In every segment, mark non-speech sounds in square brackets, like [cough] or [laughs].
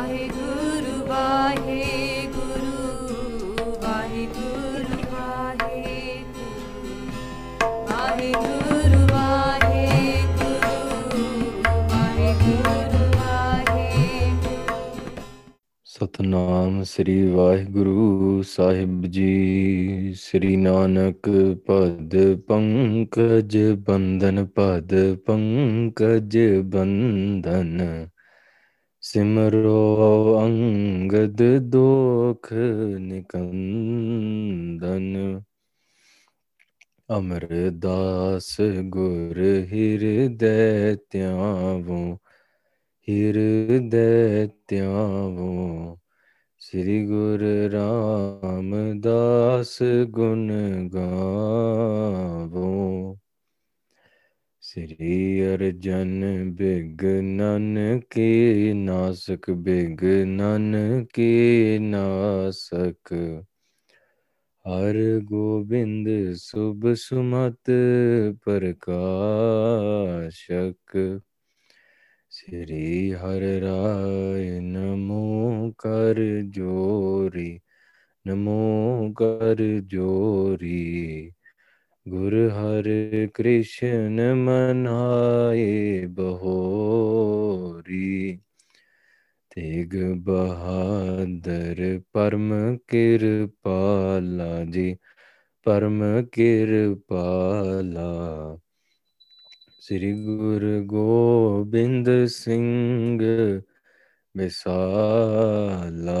ਵਾਹਿਗੁਰੂ ਵਾਹਿਗੁਰੂ ਵਾਹਿਗੁਰੂ ਵਾਹਿਗੁਰੂ ਵਾਹਿਗੁਰੂ ਵਾਹਿਗੁਰੂ ਵਾਹਿਗੁਰੂ ਵਾਹਿਗੁਰੂ ਸਤਨਾਮ ਸ੍ਰੀ ਵਾਹਿਗੁਰੂ ਸਾਹਿਬ ਜੀ। ਸ੍ਰੀ ਨਾਨਕ ਪਦ ਪੰਕਜ ਬੰਧਨ, ਪਦ ਪੰਕਜ ਬੰਧਨ। सिमरो अंगद दोख निकंदन। अमरदास गुर हृदय त्यावो हृदय त्यावो श्री गुर रामदास गुण गावो। ਸ੍ਰੀ ਅਰਜਨ ਬਿਗਨਨ ਕੇ ਨਾਸਕ ਬਿਗਨਨ ਕੇ ਨਾਸਕ। ਹਰ ਗੋਬਿੰਦ ਸੁਭ ਸੁਮਤ ਪ੍ਰਕਾਸ਼ਕ। ਸ੍ਰੀ ਹਰ ਰਾਇ ਨਮੋ ਕਰ ਜੋਰੀ, ਨਮੋ ਕਰ ਜੋਰੀ। ਗੁਰ ਹਰ ਕ੍ਰਿਸ਼ਨ ਮਨਾਏ ਬਹੋਰੀ। ਤੇਗ ਬਹਾਦਰ ਪਰਮ ਕਿਰਪਾਲਾ ਜੀ, ਪਰਮ ਕਿਰਪਾਲਾ। ਸ੍ਰੀ ਗੁਰੂ ਗੋਬਿੰਦ ਸਿੰਘ ਵਿਸਾਲਾ।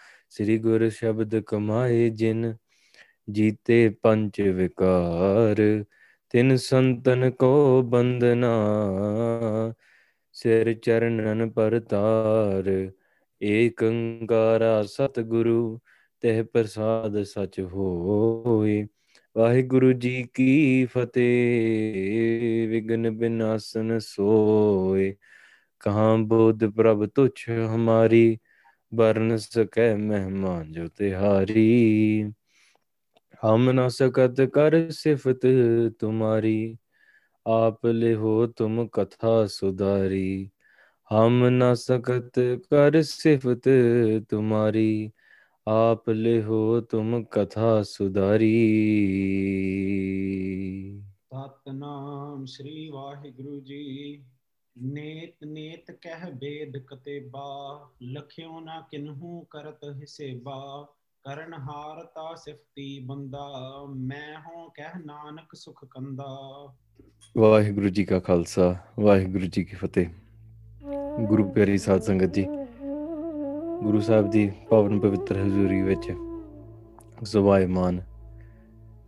ਸ੍ਰੀ ਗੁਰ ਸ਼ਬਦ ਕਮਾਏ ਜਿਨ ਜੀਤੇ ਪੰਜ ਵਿਕਾਰ, ਤਿਨ ਸੰਤਨ ਕੋ ਬੰਦਨਾ ਸਿਰ ਚਰਨਨ ਪਰਤਾਰ ਏਕ ਓੰਕਾਰਾ ਸਤਿਗੁਰੂ, ਤਹਿ ਪ੍ਰਸਾਦ ਸਚ ਹੋਏ। ਵਾਹਿਗੁਰੂ ਜੀ ਕੀ ਫਤਿਹ ਵਿਗਨ ਬਿਨਾਸਨ ਸੋਏ। ਕਹਾਂ ਬੋਧ ਪ੍ਰਭ ਤੁਛ ਹਮਾਰੀ बरन सके मेहमान जो तिहारी। हम न सकत कर सिफत तुम्हारी, आप ले हो तुम कथा सुधारी। हम न सकत कर सिफत तुम्हारी, आप ले हो तुम कथा सुधारी। सतनाम श्री वाहिगुरु जी। ਨੇਤ ਨੇਤ ਕਹਿ ਬੇਦ ਕਤੇਬਾ, ਲਖਿਓ ਨਾ ਕਿਨਹੂ ਕਰਤ ਹਿਸੇਬਾ, ਕਰਨ ਹਾਰਤਾ ਸਿਫਤੀ ਬੰਦਾ, ਮੈਂ ਹਉ ਕਹਿ ਨਾਨਕ ਸੁਖ ਕੰਦਾ। ਵਾਹਿਗੁਰੂ ਜੀ ਕਾ ਖਾਲਸਾ, ਵਾਹਿਗੁਰੂ ਜੀ ਕੀ ਫਤਿਹ। ਗੁਰੂ ਪਿਆਰੀ ਸਾਧ ਸੰਗਤ ਜੀ, ਗੁਰੂ ਸਾਹਿਬ ਦੀ ਪਾਵਨ ਪਵਿੱਤਰ ਹਜ਼ੂਰੀ ਵਿੱਚ ਜ਼ੁਬਾਇਮਾਨ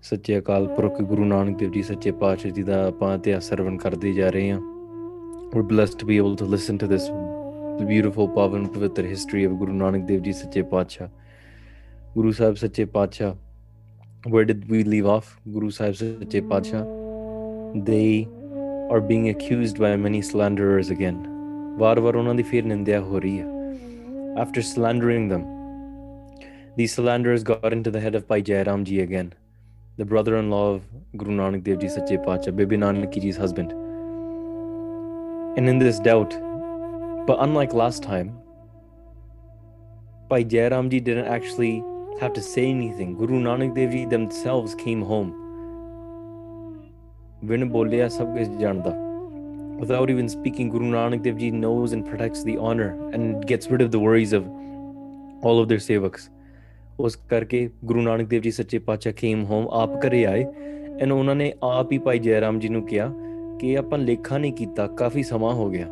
ਸੱਚੇ ਅਕਾਲ ਪੁਰਖ ਗੁਰੂ ਨਾਨਕ ਦੇਵ ਜੀ, ਸੱਚੇ ਪਾਤਸ਼ਾਹ ਜੀ ਦਾ ਆਪਾਂ ਇਤਿਹਾਸ ਸਰਵਣ ਕਰਦੇ ਜਾ ਰਹੇ ਹਾਂ। we're blessed to be able to listen to this beautiful Pavan Pavitra history of Guru Nanak Dev Ji Sache Pacha. Guru Sahib Sache Pacha. Where did we leave off? Guru Sahib Sache Pacha. They are being accused by many slanderers again. ਵਾਰ ਵਾਰ ਉਹਨਾਂ ਦੀ ਫਿਰ them these slanderers got into the head of Bhai Jairam ji again the brother-in-law of Guru Nanak Dev ji Sache Pacha Bibi Nanaki ji's husband and in this doubt but unlike last time Bhai Jairam ji didn't actually have to say anything Guru Nanak Dev Ji themselves came home ਵਿਣ ਬੋਲਿਆ ਸਭ ਕੁਝ ਜਾਣਦਾ without even speaking Guru Nanak Dev Ji knows and protects the honor and gets rid of the worries of all of their sevaks ਉਸ ਕਰਕੇ ਗੁਰੂ ਨਾਨਕ ਦੇਵ ਜੀ ਸੱਚੇ ਪਾਤਸ਼ਾਹ came home ਆਪ ਘਰੇ ਆਏ ਐਨ ਉਹਨਾਂ ਨੇ ਆਪ ਹੀ ਭਾਈ ਜੈ ਰਾਮ ਜੀ ਨੂੰ ਕਿਹਾ ਕਿ ਆਪਾਂ ਲੇਖਾ ਨਹੀਂ ਕੀਤਾ ਕਾਫੀ ਸਮਾਂ ਹੋ ਗਿਆ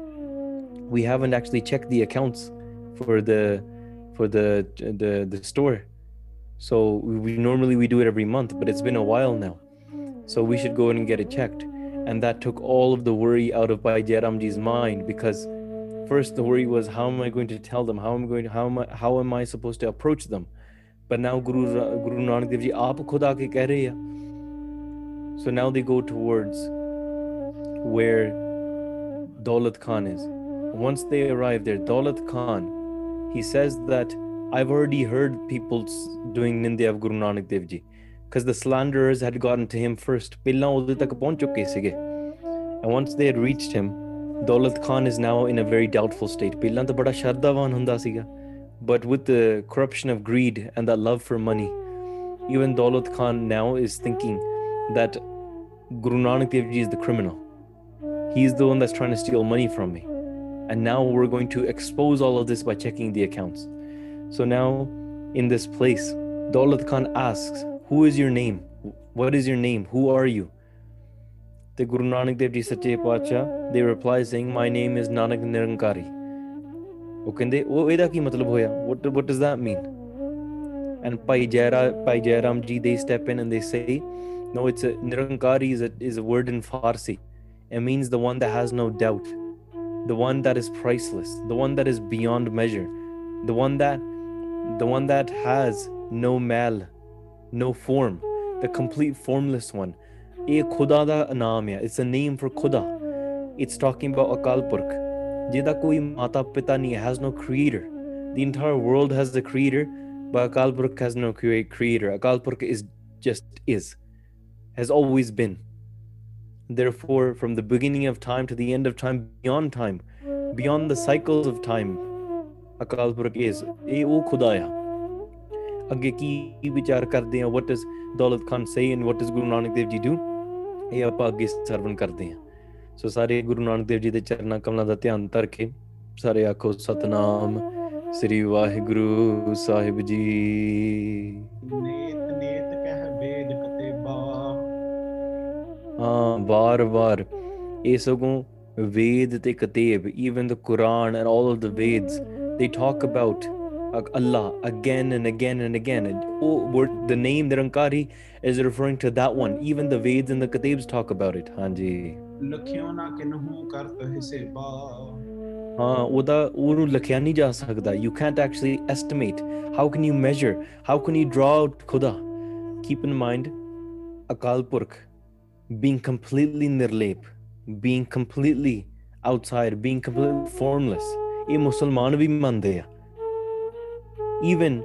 we haven't actually checked the accounts for the for the the the store so we normally we do it every month but it's been a while now so we should go in and get it checked and that took all of the worry out of Bhai Jairam ji's mind because first the worry was how am I going to tell them? How am I going to how am I how am I supposed to approach them? But now Guru Ra- Guru Nanak Dev Ji aap khud aake keh rahe hai. So now they go towards where Daulat Khan is. Once they arrive there, Daulat Khan, he says that I've already heard people doing Nindya of Guru Nanak Dev Ji because the slanderers had gotten to him first. And once they had reached him, Daulat Khan is now in a very doubtful state. But with the corruption of greed and that love for money, even Daulat Khan now is thinking that Guru Nanak Dev Ji is the criminal. He's the one that's trying to steal money from me. And now we're going to expose all of this by checking the accounts. So now in this place, Daulat Khan asks, Who is your name? What is your name? Who are you? The Guru Nanak Dev Ji Sache Pacha, they reply saying, My name is Nanak Nirankari. Okay, what does that mean and Bhai ਜੈਰਾ Ji, they step in and they say no it's a nirankari is a, is a word in farsi it means the one that has no doubt, the one that is priceless, the one that is beyond measure, the one that the one that has no mal, no form, the complete formless one. It's a name for Khuda. It's talking about Akal Purkh. Jida koi mata pita nahi has no creator. The entire world has the creator, but Akal purkh has no creator. Akal purkh is just is, has always been. Therefore from the beginning of time to the end of time beyond time beyond the cycles of time akal purkh is ਇਹ ਉਹ ਖੁਦਾ ਆ ਅੱਗੇ ਕੀ ਵਿਚਾਰ ਕਰਦੇ ਆ what does Daulat Khan say and what does ਗੁਰੂ ਨਾਨਕ ਦੇਵ ਜੀ do ਇਹ ਆਪਾਂ ਅੱਗੇ ਸਰਵਨ ਕਰਦੇ ਆ ਸੋ ਸਾਰੇ ਗੁਰੂ ਨਾਨਕ ਦੇਵ ਜੀ ਦੇ ਚਰਨਾਂ ਕਮਲਾਂ ਦਾ ਧਿਆਨ ਧਰ ਕੇ ਸਾਰੇ ਆਖੋ ਸਤਨਾਮ ਸ੍ਰੀ ਵਾਹਿਗੁਰੂ ਸਾਹਿਬ ਜੀ ਨੇਤ ਹਾਂ ਵਾਰ-ਵਾਰ ਇਹ ਸਗੋਂ ਵੇਦ ਤੇ ਕਿਤਾਬ even the Quran and all of the Vedas they talk about Allah again and again and again. And, oh, the name Nirankari is referring to that one. Even the Veds and the Katabs talk about it. Hanji. ਹਾਂ ਉਹਦਾ ਉਹਨੂੰ ਲਿਖਿਆ ਨਹੀਂ ਜਾ ਸਕਦਾ you can't actually estimate how can you measure how can you draw out Khuda keep in mind Akal Purakh being completely in their lap, being completely outside, being completely formless. ये मुसलमान भी मानते even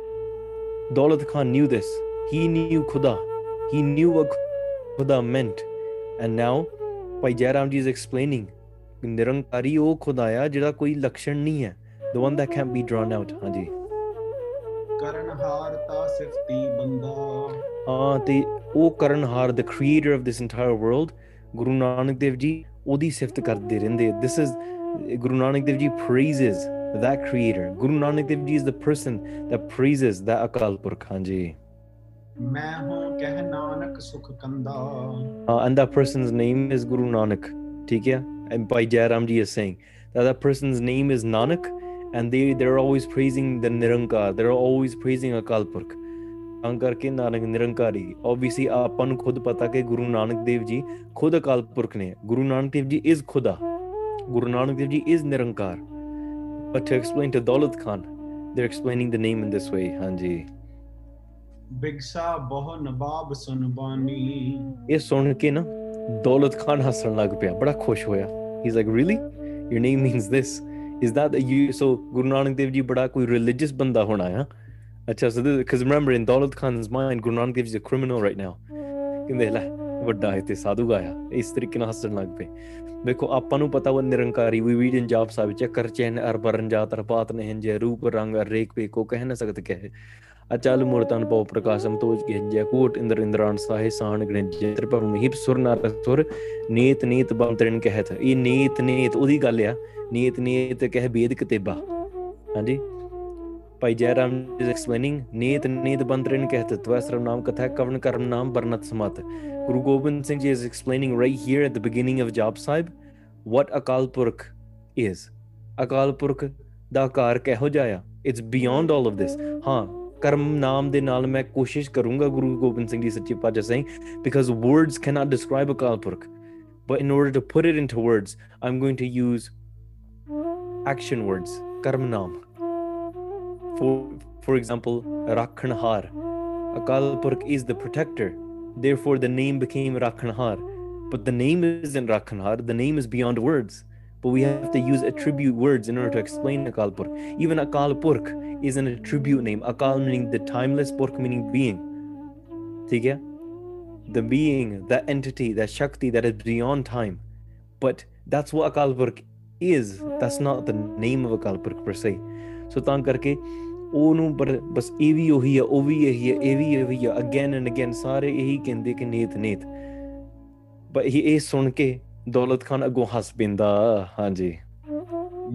Daulat Khan knew this. He knew Khuda. He knew what Khuda meant. And now, Bhai Jairam is explaining, Nirankari o Khudaya, jira koi lakshan nahi hai. The one that can't be drawn out. Haan ਕਰਨਹਾਰ ਸਿਫਤੀ ਬੰਦਾ ਹਾਂ ਤੇ ਉਹ ਕਰਨਹਾਰ the creator of this entire world Guru Nanak Dev ji ਉਹਦੀ ਸਿਫਤ ਕਰਦੇ ਰਹਿੰਦੇ this is Guru Nanak Dev ji praises that creator guru nanak dev ji is the person that praises that akal purkh hanji ਮੈਂ ਹੂੰ ਕਹਿ ਨਾਨਕ ਸੁਖ ਕੰਦਾ and that person's name is guru nanak ਠੀਕ ਹੈ and by jairam ji is saying that that person's name is nanak and they they're always praising the Nirankar. They're always praising Akal Purkh. ਤਾਂ ਕਰਕੇ Nanak Nirankari obviously ਆਪਾਂ ਨੂੰ ਖੁਦ ਪਤਾ ਕਿ ਗੁਰੂ ਨਾਨਕ ਦੇਵ ਜੀ ਖੁਦ ਅਕਾਲ ਪੁਰਖ ਨੇ ਗੁਰੂ ਨਾਨਕ ਦੇਵ ਜੀ is ਖੁਦਾ ਗੁਰੂ ਨਾਨਕ ਦੇਵ ਜੀ is ਨਿਰੰਕਾਰ but to explain to Daulat Khan they're explaining the name in this way ਹਾਂਜੀ ਬਿਗਸਾ ਬਹੁ ਨਵਾਬ ਸੁਨ ਬਾਨੀ ਇਹ ਸੁਣ ਕੇ ਨਾ ਦੌਲਤ ਖਾਨ ਹੱਸਣ ਲੱਗ ਪਿਆ ਬੜਾ ਖੁਸ਼ ਹੋਇਆ he is like really your name means this is that that you so guru nanak dev ji bada koi religious banda hona hai acha so because remember in daulat khan's mind guru nanak dev ji is a criminal right now ਕਹਿੰਦੇ ਲੈ ਵੱਡਾ ਹੈ ਤੇ ਸਾਧੂ ਆਇਆ ਇਸ ਤਰੀਕੇ ਨਾਲ ਹੱਸਣ ਲੱਗ ਪਏ ਵੇਖੋ ਆਪਾਂ ਨੂੰ ਪਤਾ ਉਹ ਨਿਰੰਕਾਰੀ ਵੀ ਵੀ ਜਾਪ ਸਾਹਿਬ ਚੱਕਰ ਚੈਨ ਅਰ ਬਰਨ ਜਾਤ ਰਪਾਤ ਨੇ ਹੰਜੇ ਰੂਪ ਰੰਗ ਰੇਕ ਪੇ ਕੋ ਕਹਿ ਨਾ ਸਕਤ ਕਹੇ అచాలు మూర్తాన్ పౌ ప్రకాశంతో గెంజ కూట్ ఇంద్ర ఇంద్రాన్ సాహే సాహన్ ਗਣਜ ਤ੍ਰਿਪਰੁ ਮਹੀਪ ਸੁਰ ਨਰ ਸੁਰ ਨੀਤ ਨੀਤ ਬੰਤਰਨ ਕਹਿਤ ਇਹ ਨੀਤ ਨੀਤ ਉਹਦੀ ਗੱਲ ਆ ਨੀਤ ਨੀਤ ਕਹਿ ਬੇਦ ਕਿਤੇਬਾ ਹਾਂਜੀ ਭਾਈ ਜੈਰਾਮ ਇਸ ਐਕਸਪਲੇਨਿੰਗ ਨੀਤ ਨੀਤ ਬੰਤਰਨ ਕਹਿਤ ਤਵਸਰਮ ਨਾਮ ਕਥਾ ਕਵਨ ਕਰਮ ਨਾਮ ਬਰਨਤ ਸਮਤ ਗੁਰੂ Gobind Singh ji is explaining right here at the beginning of Jaap Sahib what Akal Purakh is Akal Purakh ਦਾ ਆਕਾਰ ਕਿਹੋ ਜਿਹਾ ਆ it's beyond all of this ਹਾਂ ਕਰਮ ਨਾਮ ਦੇ ਨਾਲ ਮੈਂ ਕੋਸ਼ਿਸ਼ ਕਰੂੰਗਾ ਗੁਰੂ ਗੋਬਿੰਦ ਸਿੰਘ ਜੀ ਸੱਚੇ ਪਾਤਸ਼ਾਹ Singh because words cannot describe Akal Purkh but in order to put it into words I'm going to use action words, karm naam. For for example, Rakhanhar. Akal Purkh is the protector. Therefore, the name became Rakhanhar. But the name isn't Rakhanhar, the name is beyond words. but we have to use attribute words in order to explain Akal Purkh. Even Akal Purkh is an attribute name. Akal meaning the timeless, Purkh meaning being. Okay? The being, that entity, that Shakti that is beyond time. But that's what Akal Purkh is. That's not the name of Akal Purkh per se. So, ਤਾਂ ਕਰਕੇ onu ਬਸ ਇਹ ਵੀ ਉਹੀ ਆ ਉਹ ਵੀ ਇਹੀ ਆ ਇਹ ਵੀ ਇਹੀ ਆ ਅਗੇਨ ਐਂਡ ਅਗੇਨ ਸਾਰੇ ਇਹੀ ਕਹਿੰਦੇ ਕਿ ਨੇਤ ਨੇਤ ਪਰ ਇਹ ਸੁਣ ਕੇ ਦੌਲਤ ਖਾਨ ਅੱਗੋਂ ਹੱਸ ਪੈਂਦਾ ਹਾਂਜੀ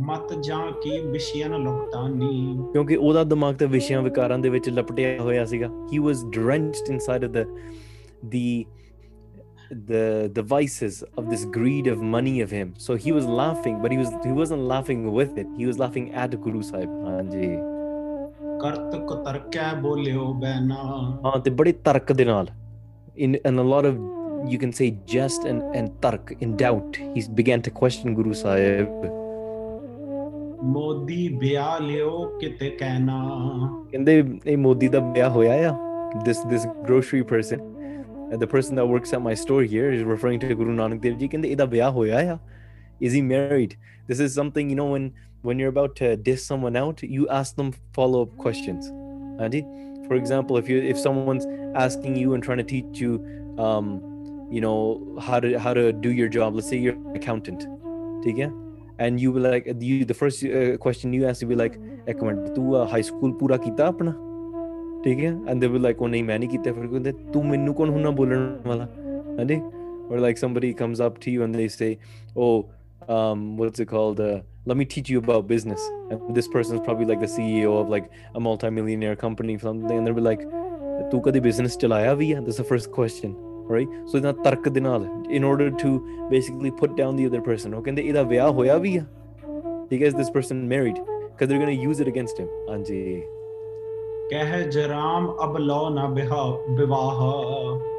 ਮਤ ਜਾਂ ਕੀ ਵਿਸ਼ਿਆਂ ਲੁਕਤਾਨੀ ਕਿਉਂਕਿ ਉਹਦਾ ਦਿਮਾਗ ਤੇ ਵਿਸ਼ਿਆਂ ਵਿਕਾਰਾਂ ਦੇ ਵਿੱਚ ਲਪਟਿਆ ਹੋਇਆ ਸੀਗਾ he was drenched inside of the the the the vices of this greed of money of him so he was laughing but he was he wasn't laughing with it he was laughing at guru sahib ਹਾਂਜੀ ਕਰਤ ਕੁਤਰਕੈ ਬੋਲਿਓ ਬੈਨਾ ਹਾਂ ਤੇ ਬੜੇ ਤਰਕ ਦੇ ਨਾਲ in in a lot of you can say just and and tark in doubt he began to question guru sahib Modi ਵਿਆਹ ਲਿਓ ਕਿਤੇ ਕਹਿਣਾ ਕਹਿੰਦੇ ਇਹ ਮੋਦੀ ਦਾ ਵਿਆਹ ਹੋਇਆ ਆ this this grocery person uh, the person that works at my store here is referring to guru nanak dev ji ਕਹਿੰਦੇ ਇਹਦਾ ਵਿਆਹ ਹੋਇਆ ਆ is he married this is something you know when when you're about to diss someone out you ask them follow-up questions Andy? for example if you if someone's asking you and trying to teach you um you know how to how to do your job let's say you're an accountant ठीक है and you will like you the first uh, question you ask will be like ਇੱਕ minute ਤੂੰ high school ਪੂਰਾ ਕੀਤਾ ਆਪਣਾ ਠੀਕ ਹੈ and they will like ਉਹ ਨਹੀਂ ਮੈਂ ਨਹੀਂ ਕੀਤਾ ਫਿਰ ਕਹਿੰਦੇ ਤੂੰ ਮੈਨੂੰ ਕੌਣ ਹੁੰਨਾ ਬੋਲਣ ਵਾਲਾ ਹਾਂਜੀ or like somebody comes up to you and they say oh um what's it called uh, let me teach you about business and this person is probably like the ceo of like a multi-millionaire company or something and they'll be like ਤੂੰ ਕਦੇ business ਚਲਾਇਆ ਵੀ ਹੈ that's the first question Right? So ਇਹਨਾਂ ਤਰਕ ਦੇ ਨਾਲ in order to basically put down the other person ਉਹ ਕਹਿੰਦੇ ਇਹਦਾ ਵਿਆਹ ਹੋਇਆ ਵੀ ਆ ਠੀਕ ਹੈ is this person married. Because they're going to use it against him. ਹਾਂਜੀ ਕਹਿ ਜਰਾਮ ਅਬ ਲੋ ਨਾ ਵਿਆਹ ਵਿਵਾਹ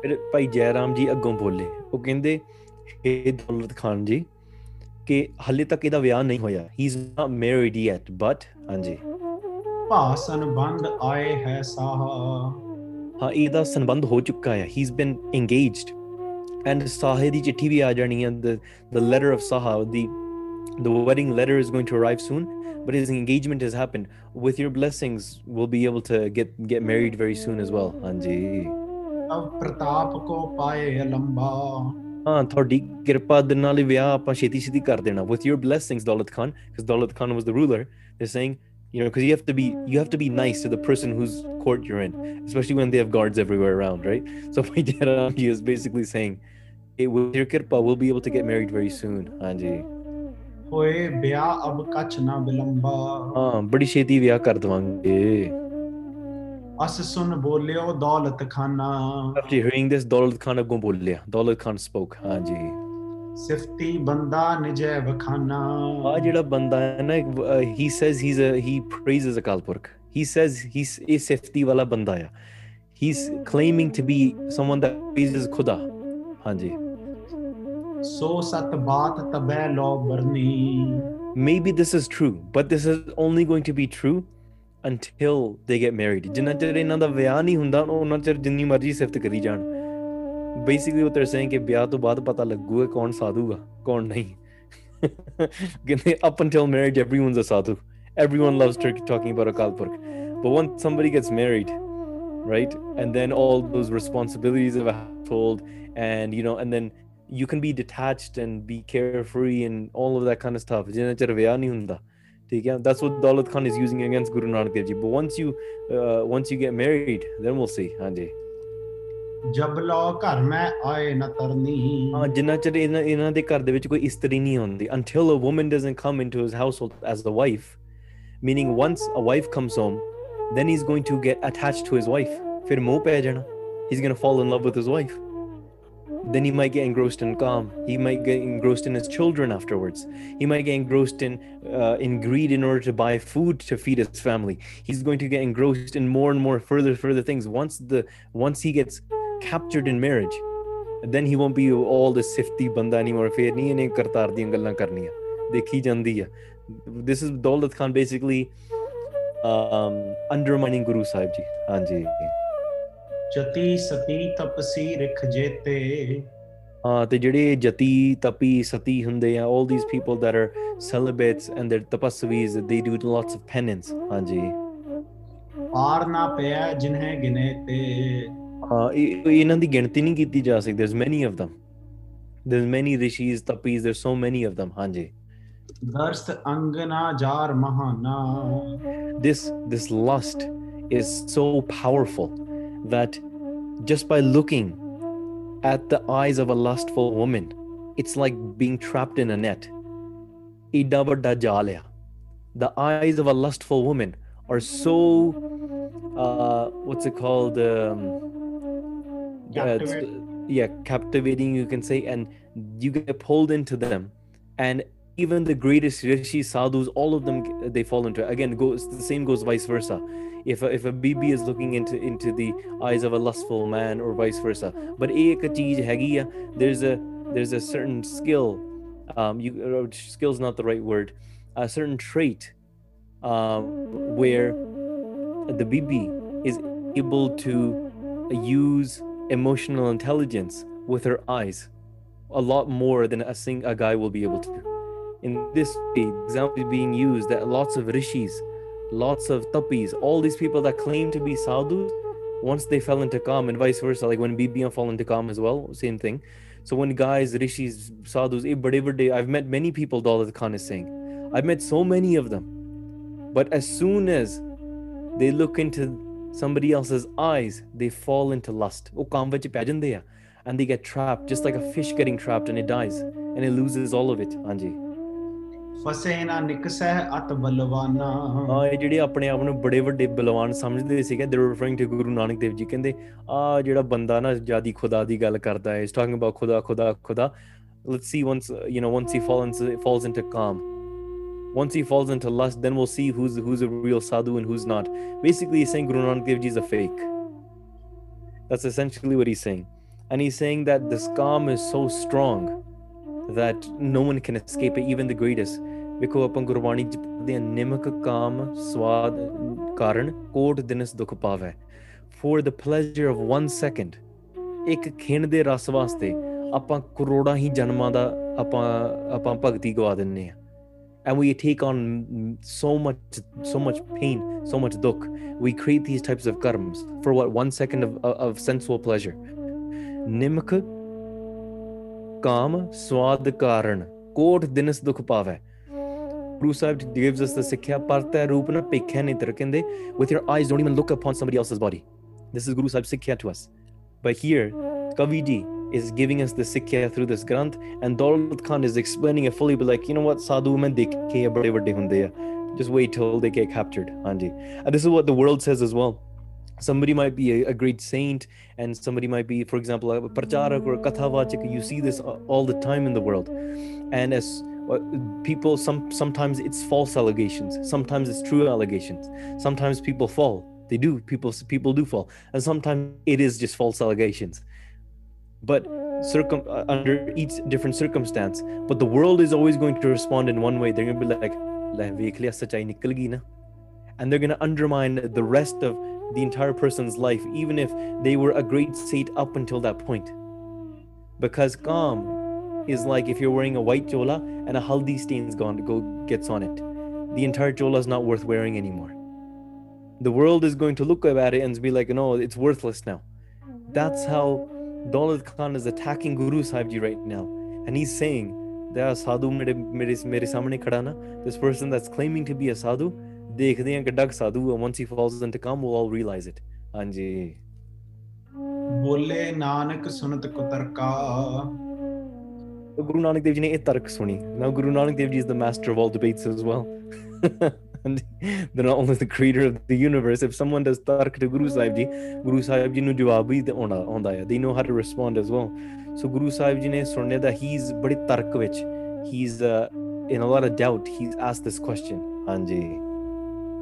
ਫਿਰ ਭਾਈ ਜੈ ਰਾਮ ਜੀ ਅੱਗੋਂ ਬੋਲੇ ਉਹ ਕਹਿੰਦੇ ਹੇ ਦੌਲਤ ਖਾਨ ਜੀ ਕਿ ਹਲੇ ਤੱਕ ਇਹਦਾ ਵਿਆਹ ਨਹੀਂ ਹੋਇਆ he is not married yet but ਹਾਂਜੀ ਭਾਸਨ ਬੰਦ ਆਏ ਹੈ ਸਾਹ ਇਹਦਾ ਸੰਬੰਧ ਹੋ ਚੁੱਕਾ ਹੈ ਹੀ ਇਜ਼ ਬੀਨ engaged ਐਂਡ ਸਾਹੇ ਦੀ ਚਿੱਠੀ ਵੀ ਆ ਜਾਣੀ ਹੈ the the letter of saha the the wedding letter is going to arrive soon but his engagement has happened with your blessings we'll be able to get get married very soon as well ਹਾਂਜੀ ਅਬ ਪ੍ਰਤਾਪ ਕੋ ਪਾਏ ਲੰਬਾ ਹਾਂ ਤੁਹਾਡੀ ਕਿਰਪਾ ਦੇ ਨਾਲ ਹੀ ਵਿਆਹ ਆਪਾਂ ਛੇਤੀ ਛੇਤੀ ਕਰ ਦੇਣਾ with your blessings Daulat Khan because Daulat Khan was the ruler they're saying you know because you have to be you have to be nice to the person whose court you're in especially when they have guards everywhere around right [laughs] so my dad [laughs] is basically saying hey, with your kirpa we'll be able to get married very soon ਹਾਂਜੀ ਹੋਏ ਵਿਆਹ ਅਬ ਕਛ ਨਾ ਬਿਲੰਬਾ ਹਾਂ ਬੜੀ ਛੇਤੀ ਵਿਆਹ ਕਰ ਦਵਾਂਗੇ ਅਸ ਸੁਨ ਬੋਲਿਓ ਦੌਲਤ ਖਾਨਾ after hearing this Daulat Khan ਅੱਗੋਂ ਬੋਲਿਆ ਦੌਲਤ ਖਾਨ spoke ਹਾਂਜੀ ਸਿਫਤੀ ਬੰਦਾ ਨਿਜੈ ਵਖਾਨਾ ਆ ਜਿਹੜਾ ਬੰਦਾ ਹੈ ਨਾ he says he is a he praises Akal Purakh he says he's a safety ਵਾਲਾ ਬੰਦਾ ਆ he's claiming to be someone that praises ਖੁਦਾ ਹਾਂਜੀ ਸੋ ਸਤ ਬਾਤ ਤਬੈ ਲੋ ਬਰਨੀ maybe this is true but this is only going to be true until they get married ਜਿੰਨਾ ਚਿਰ ਇਹਨਾਂ ਦਾ ਵਿਆਹ ਨਹੀਂ ਹੁੰਦਾ ਉਹਨਾਂ ਚਿਰ ਜਿੰਨੀ ਮਰਜ਼ੀ ਸਿਫਤ ਕਰੀ ਜਾਣ basically what they're saying कि ब्याह तो बाद पता लगूगा कौन साधु है कौन [laughs] नहीं। up until marriage everyone's a sadhu everyone loves Turkey talking about akal purkh but once somebody gets married right and then all those responsibilities of a household and you know and then you can be detached and be carefree and all of that kind of stuff that's what Daulat Khan is using against Guru Nanak Dev Ji but once you uh, once you get married then we'll see Anji ਜਬ ਲੋ ਘਰ ਮੈਂ ਆਏ ਨਾ ਤਰਨੀ ਹਾਂ ਜਿੰਨਾ ਚਿਰ ਇਹਨਾਂ ਇਹਨਾਂ ਦੇ ਘਰ ਦੇ ਵਿੱਚ ਕੋਈ ਇਸਤਰੀ ਨਹੀਂ ਹੁੰਦੀ until a woman doesn't come into his household as the wife meaning once a wife comes home then he's going to get attached to his wife. ਫਿਰ ਮੋਹ ਪੈ ਜਾਣਾ he's going to fall in love with his wife. Then he might get engrossed in kam he might get engrossed in his children afterwards. He might get engrossed in uh, in greed in order to buy food to feed his family. He's going to get engrossed in more and more further further things. Once the once he gets captured in marriage then he won't be all the sifty banda anymore ਫਿਰ ਨਹੀਂ ਇਹਨੇ ਕਰਤਾਰ ਦੀਆਂ ਗੱਲਾਂ ਕਰਨੀਆਂ ਦੇਖੀ ਜਾਂਦੀ ਆ this is Daulat Khan basically um, undermining Guru Sahib ji. Hanji. Jati Sati ਤਪਸੀ ਰਿਖ ਜੇਤੇ Uh, ਤੇ ਜਿਹੜੇ ਜਤੀ ਤਪੀ ਸਤੀ ਹੁੰਦੇ ਆ all these people that are celibates and they're tapasvis they do lots of penance ਹਾਂਜੀ ਆਰ ਨਾ ਪਿਆ ਜਿਨ੍ਹਾਂ ਗਿਨੇ ਤੇ uh, ਇਹਨਾਂ ਦੀ ਗਿਣਤੀ ਨਹੀਂ ਕੀਤੀ ਜਾ ਸਕਦੀ there's many of them there's many rishis tapis there's so many of them ਹਾਂਜੀ ਦਰਸ ਅੰਗਨਾ jar Mahana this this lust is so powerful that just by looking at the eyes of a lustful woman it's like being trapped in a net ਏਡਾ ਵੱਡਾ ਜਾਲ ਆ the eyes of a lustful woman are so uh what's it called um uh, captivating. yeah, captivating, you can say, and you get pulled into them. And even the greatest rishi sadhus, all of them they fall into. It. Again, goes the same goes vice versa. If a, if a bibi is looking into into the eyes of a lustful man, or vice versa. But there's a there's a certain skill. Um, you skill's not the right word. A certain trait, um, where the bibi is able to use emotional intelligence with her eyes a lot more than a sing a guy will be able to do. in this way, example being used that lots of rishis lots of tapis all these people that claim to be sadhus once they fell into kam and vice versa like when bbm fall into kam as well same thing. So when guys rishis sadhus eh, i've met many people Daulat khan is saying. I've met so many of them. But as soon as they look into somebody else's eyes, they fall into lust. ਉਹ ਕਾਮ ਵਿੱਚ ਪੈ ਜਾਂਦੇ ਆ and they get trapped just like a fish getting trapped and it dies and it loses all of it ਹਾਂਜੀ ਫਸੇ ਨਾ ਨਿਕਸਹਿ ਅਤ ਬਲਵਾਨਾ ਹਾਂ ਇਹ ਜਿਹੜੇ ਆਪਣੇ ਆਪ ਨੂੰ ਬੜੇ ਵੱਡੇ ਬਲਵਾਨ ਸਮਝਦੇ ਸੀਗੇ ਦੇ ਰਿਫਰਿੰਗ ਟੂ ਗੁਰੂ ਨਾਨਕ ਦੇਵ ਜੀ ਕਹਿੰਦੇ ਆ ਜਿਹੜਾ ਬੰਦਾ ਨਾ ਜਿਆਦੀ ਖੁਦਾ ਦੀ ਗੱਲ ਕਰਦਾ ਹੈ ਇਸ ਟਾਕਿੰਗ ਅਬਾਊਟ ਖੁਦਾ ਖੁਦਾ ਖੁਦਾ let's see once uh, you know once he falls falls into calm once he falls into lust, then we'll see who's who's a real sadhu and who's not. Basically, he's saying Guru Nanak Dev Ji is a fake. That's essentially what he's saying. And he's saying that this kam is so strong that no one can escape it, even the greatest. ਵੇਖੋ ਆਪਾਂ ਗੁਰਬਾਣੀ ਚ ਪੜਦੇ ਆ ਨਿਮਕ ਕਾਮ ਸਵਾਦ ਕਾਰਨ ਕੋਟ ਦਿਨਸ ਦੁਖ ਪਾਵੈ ਫॉर ਇੱਕ ਖਿੰਡ ਦੇ ਰਸ ਵਾਸਤੇ ਆਪਾਂ ਕਰੋੜਾਂ ਹੀ ਜਨਮਾਂ ਦਾ ਆਪਾਂ ਆਪਾਂ ਭਗਤੀ ਗਵਾ ਦਿੰਨੇ ਆ and we take on so much so much pain so much dukh we create these types of karmas for what one second of, of sensual pleasure ਨਿਮਕ ਕਾਮ ਸਵਾਦ ਕਾਰਨ ਕੋਟ ਦਿਨਸ ਦੁਖ ਪਾਵੈ Guru Sahib gives us the sikkha parta roop na pekhe nitar kende with your eyes don't even look upon somebody else's body this is Guru Sahib sikkha to us but here Kaviji is giving us the sikkha through this granth and Daulat Khan is explaining it fully but like you know what? Sadhu mein dekhe just wait till they get captured Hanji and this is what the world says as well. Somebody might be a, a great saint and somebody might be for example a pracharak or a kathavachak. You see this all the time in the world. And as uh, people some sometimes it's false allegations. Sometimes it's true allegations. Sometimes people fall. They do. People people do fall. And sometimes it is just false allegations but circum uh, under each different circumstance. But the world is always going to respond in one way. They're going to be like and they're going to undermine the rest of the entire person's life even if they were a great saint up until that point. Because kam is like if you're wearing a white chola and a haldi stain's gone go gets on it. The entire chola is not worth wearing anymore. The world is going to look at it and be like no it's worthless now. That's how Daulat Khan is attacking Guru Sahib Ji right now and he's saying there are sadhu mere, mere, mere samne khada na this person that's claiming to be a sadhu dekhde hain kaddak sadhu and once he falls into calm we'll all realize it ਹਾਂਜੀ ਬੋਲੇ Nanak ਸੁਨਤ ਕੁਤਰਕਾ Guru Nanak Dev Ji ne ਇਹ ਤਰਕ ਸੁਣੀ now Guru Nanak Dev Ji is the master of all debates as well [laughs] and [laughs] they're not only the creator of the universe if someone does tark to Guru Sahib Ji Guru Sahib Ji ਨੂੰ ਜਵਾਬ ਵੀ ਆਉਂਦਾ ਆਉਂਦਾ ਹੈ they know how to respond as well so Guru Sahib Ji ਨੇ ਸੁਣਨੇ ਦਾ he's ਬੜੇ ਤਰਕ ਵਿੱਚ he's uh, in a lot of doubt he's asked this question ਹਾਂਜੀ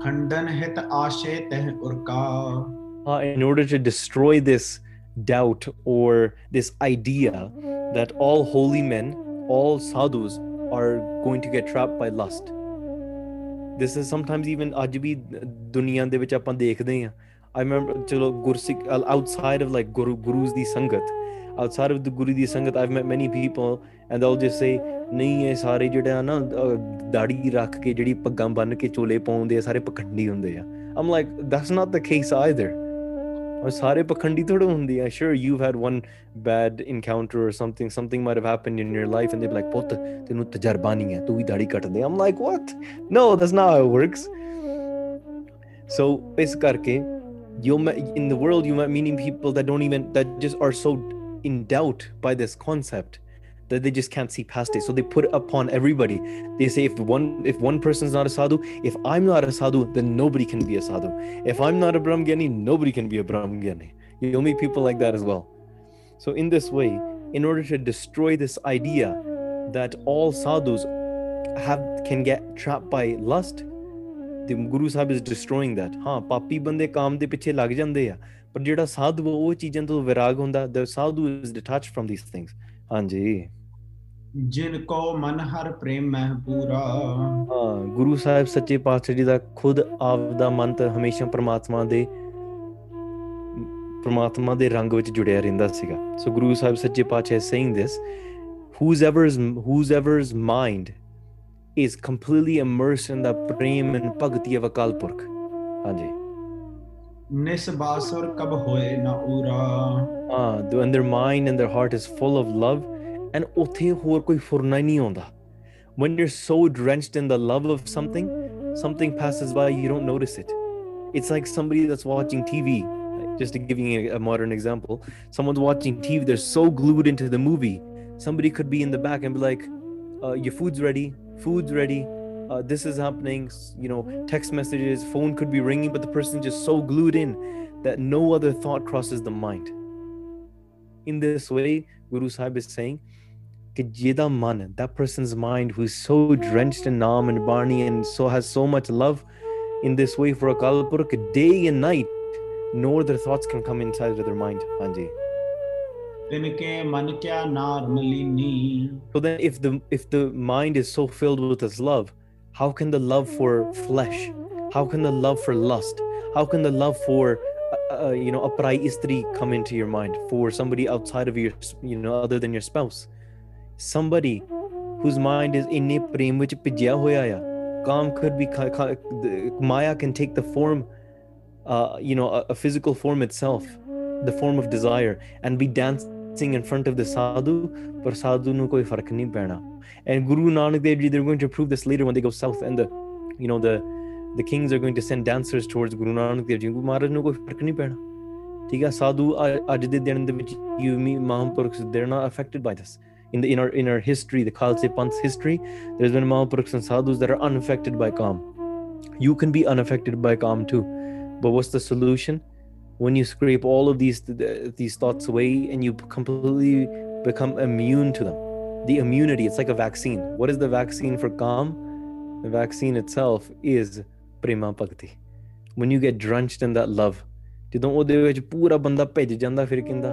ਖੰਡਨ ਹਿਤ ਆਸ਼ੇ ਤਹ ਉਰਕਾ uh, in order to destroy this doubt or this idea that all holy men, all sadhus, are going to get trapped by lust. This is sometimes even ਅੱਜ ਵੀ ਦੁਨੀਆ ਦੇ ਵਿੱਚ ਆਪਾਂ ਦੇਖਦੇ ਆ ਆਈ ਰਿਮੈਂਬਰ ਚਲੋ Gursikh outside of like Guru, Guru's ਦੀ ਸੰਗਤ ਆਊਟਸਾਈਡ ਆਫ ਦ ਗੁਰੂ ਦੀ ਸੰਗਤ I've met many people and they will just say ਨਹੀਂ, ਇਹ ਸਾਰੇ ਜਿਹੜਾ ਨਾ ਦਾੜੀ ਰੱਖ ਕੇ ਜਿਹੜੀ ਪੱਗਾਂ ਬੰਨ ਕੇ ਚੋਲੇ ਪਾਉਂਦੇ ਆ, ਸਾਰੇ ਪਖੰਡੀ ਹੁੰਦੇ ਆ। I'm like that's not the case either और सारे पखंडी थोड़े होंगे I sure you had one bad encounter और something something might have happened in your life and they like पुत तेनु तजर्बा नहीं है तू ही दाढ़ी cut they I am like what no that's not how it works so इस करके you'll met in the world you'll meeting people that don't even that just are so in doubt by this concept that they just can't see past it so they put it upon everybody they say if one if one person's not a sadhu if i'm not a sadhu then nobody can be a sadhu if i'm not a brahmgyani nobody can be a brahmgyani you'll meet people like that as well so in this way in order to destroy this idea that all sadhus have can get trapped by lust the guru sahib is destroying that ਹਾਂ ਪਾਪੀ ਬੰਦੇ ਕਾਮ ਦੇ ਪਿੱਛੇ ਲੱਗ ਜਾਂਦੇ ਆ ਪਰ ਜਿਹੜਾ ਸਾਧੂ ਆ, ਉਹ ਚੀਜ਼ਾਂ ਤੋਂ ਵਿਰਾਗ ਹੁੰਦਾ the sadhu is detached from these things ਹਾਂਜੀ ਜਿਨ ਕੋ ਮਨ ਹਰ ਪ੍ਰੇਮ ਮਹਿ ਪੂਰਾ ਹਾਂ ਗੁਰੂ ਸਾਹਿਬ ਸੱਚੇ ਪਾਤਸ਼ਾਹ ਜੀ ਦਾ ਖੁਦ ਆਪ ਦਾ ਮਨ ਤਾਂ ਹਮੇਸ਼ਾ ਪ੍ਰਮਾਤਮਾ ਦੇ ਪ੍ਰਮਾਤਮਾ ਦੇ ਰੰਗ ਵਿੱਚ ਜੁੜਿਆ ਰਹਿੰਦਾ ਸੀਗਾ ਸੋ ਗੁਰੂ ਸਾਹਿਬ ਸੱਚੇ ਪਾਤਸ਼ਾਹ is saying this whoever's whoever's mind is completely immersed in the prem and bhakti of Akal Purkh ਹਾਂਜੀ ਨਿਸ ਬਾਸੁਰ ਕਬ ਹੋਏ ਨਾ ਊਰਾ ਹਾਂ when their mind and their heart is full of love and ਉੱਥੇ ਹੋਰ ਕੋਈ ਫੁਰਨਾ ਹੀ ਨਹੀਂ ਆਉਂਦਾ when you're so drenched in the love of something something passes by you don't notice it it's like somebody that's watching tv just to give you a, a modern example someone's watching tv they're so glued into the movie somebody could be in the back and be like uh, your food's ready food's ready uh, this is happening s- you know text messages phone could be ringing but the person's just so glued in that no other thought crosses the mind in this way guru sahib is saying that person's mind who's so drenched in Naam and Bani and so has so much love in this way for Akal Purkh, day and night, no other thoughts can come inside of their mind. Anji. So then if the if the mind is so filled with this love, how can the love for flesh? How can the love for lust? How can the love for uh, uh, you know a prai istri come into your mind for somebody outside of your you know other than your spouse? somebody whose mind is inne prem ਵਿੱਚ ਭਿੱਜਿਆ ਹੋਇਆ ਆ ਕਾਮ could be ka- ka- the- maya can take the form uh, you know a, a physical form itself the form of desire and be dancing in front of the sadhu ਪਰ ਸਾਧੂ ਨੂੰ ਕੋਈ ਫਰਕ ਨਹੀਂ ਪੈਣਾ and guru nanak dev ji they're going to prove this later when they go south and the you know the the kings are going to send dancers towards guru nanak dev ji Guru Maharaj ਨੂੰ ਕੋਈ ਫਰਕ ਨਹੀਂ ਪੈਣਾ ਠੀਕ ਹੈ ਸਾਧੂ ਅ- ਅੱਜ ਦੇ ਦਿਨ ਦੇ ਵਿੱਚ you meet mahapurukhs they're not affected by this in the in our in our history, the Khalsa Panth's history, there's been Mahapurukhs and sadhus that are unaffected by kam. You can be unaffected by kam too, but what's the solution? When you scrape all of these these thoughts away and you completely become immune to them, the immunity it's like a vaccine. What is the vaccine for kam? The vaccine itself is prima bhakti. When you get drenched in that love, ਜਦੋਂ ਉਹਦੇ ਵਿੱਚ ਪੂਰਾ ਬੰਦਾ ਭਿੱਜ ਜਾਂਦਾ ਫਿਰ ਕਹਿੰਦਾ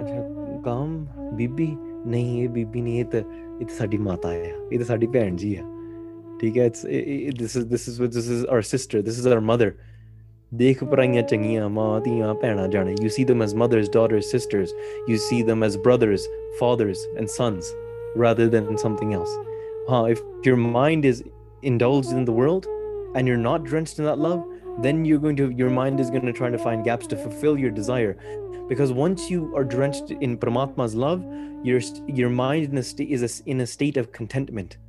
ਅੱਛਾ ਕਾਮ ਬੀਬੀ ਨਹੀਂ ਇਹ ਬੀਬੀ ਨਹੀਂ ਇਹ ਤਾਂ ਇਹ ਤਾਂ ਸਾਡੀ ਮਾਤਾ ਆ ਇਹ ਤਾਂ ਸਾਡੀ ਭੈਣ ਜੀ ਆ ਠੀਕ ਹੈ it's this is this is this is our sister this is our mother ਦੇਖ ਪਰਾਈਆਂ ਚੰਗੀਆਂ ਮਾਂ ਧੀਆਂ ਭੈਣਾਂ ਜਾਣੇ you see them as mothers daughters sisters you see them as brothers fathers and sons rather than something else huh, if your mind is indulged in the world and you're not drenched in that love then you're going to your mind is going to try to find gaps to fulfill your desire because once you are drenched in Paramatma's love your your mind in a sta- is a, in a state of contentment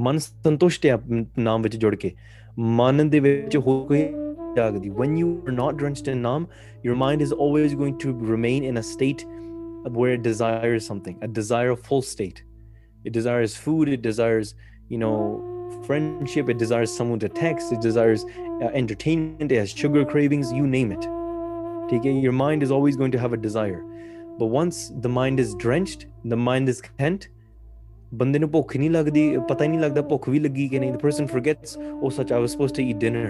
ਮਨ ਸੰਤੁਸ਼ਟ ਹੈ ਨਾਮ ਵਿੱਚ ਜੁੜ ਕੇ ਮਨ ਦੇ ਵਿੱਚ ਹੋਰ ਕੋਈ ਜਾਗਦੀ when you are not drenched in naam your mind is always going to remain in a state where it desires something a desireful state it desires food it desires you know friendship it desires someone to text it desires uh, entertainment it has sugar cravings you name it okay your mind is always going to have a desire but once the mind is drenched the mind is content ਬੰਦੇ ਨੂੰ ਭੁੱਖ ਨਹੀਂ ਲੱਗਦੀ ਪਤਾ ਹੀ ਨਹੀਂ ਲੱਗਦਾ ਭੁੱਖ ਵੀ ਲੱਗੀ ਕਿ ਨਹੀਂ the person forgets oh such i was supposed to eat dinner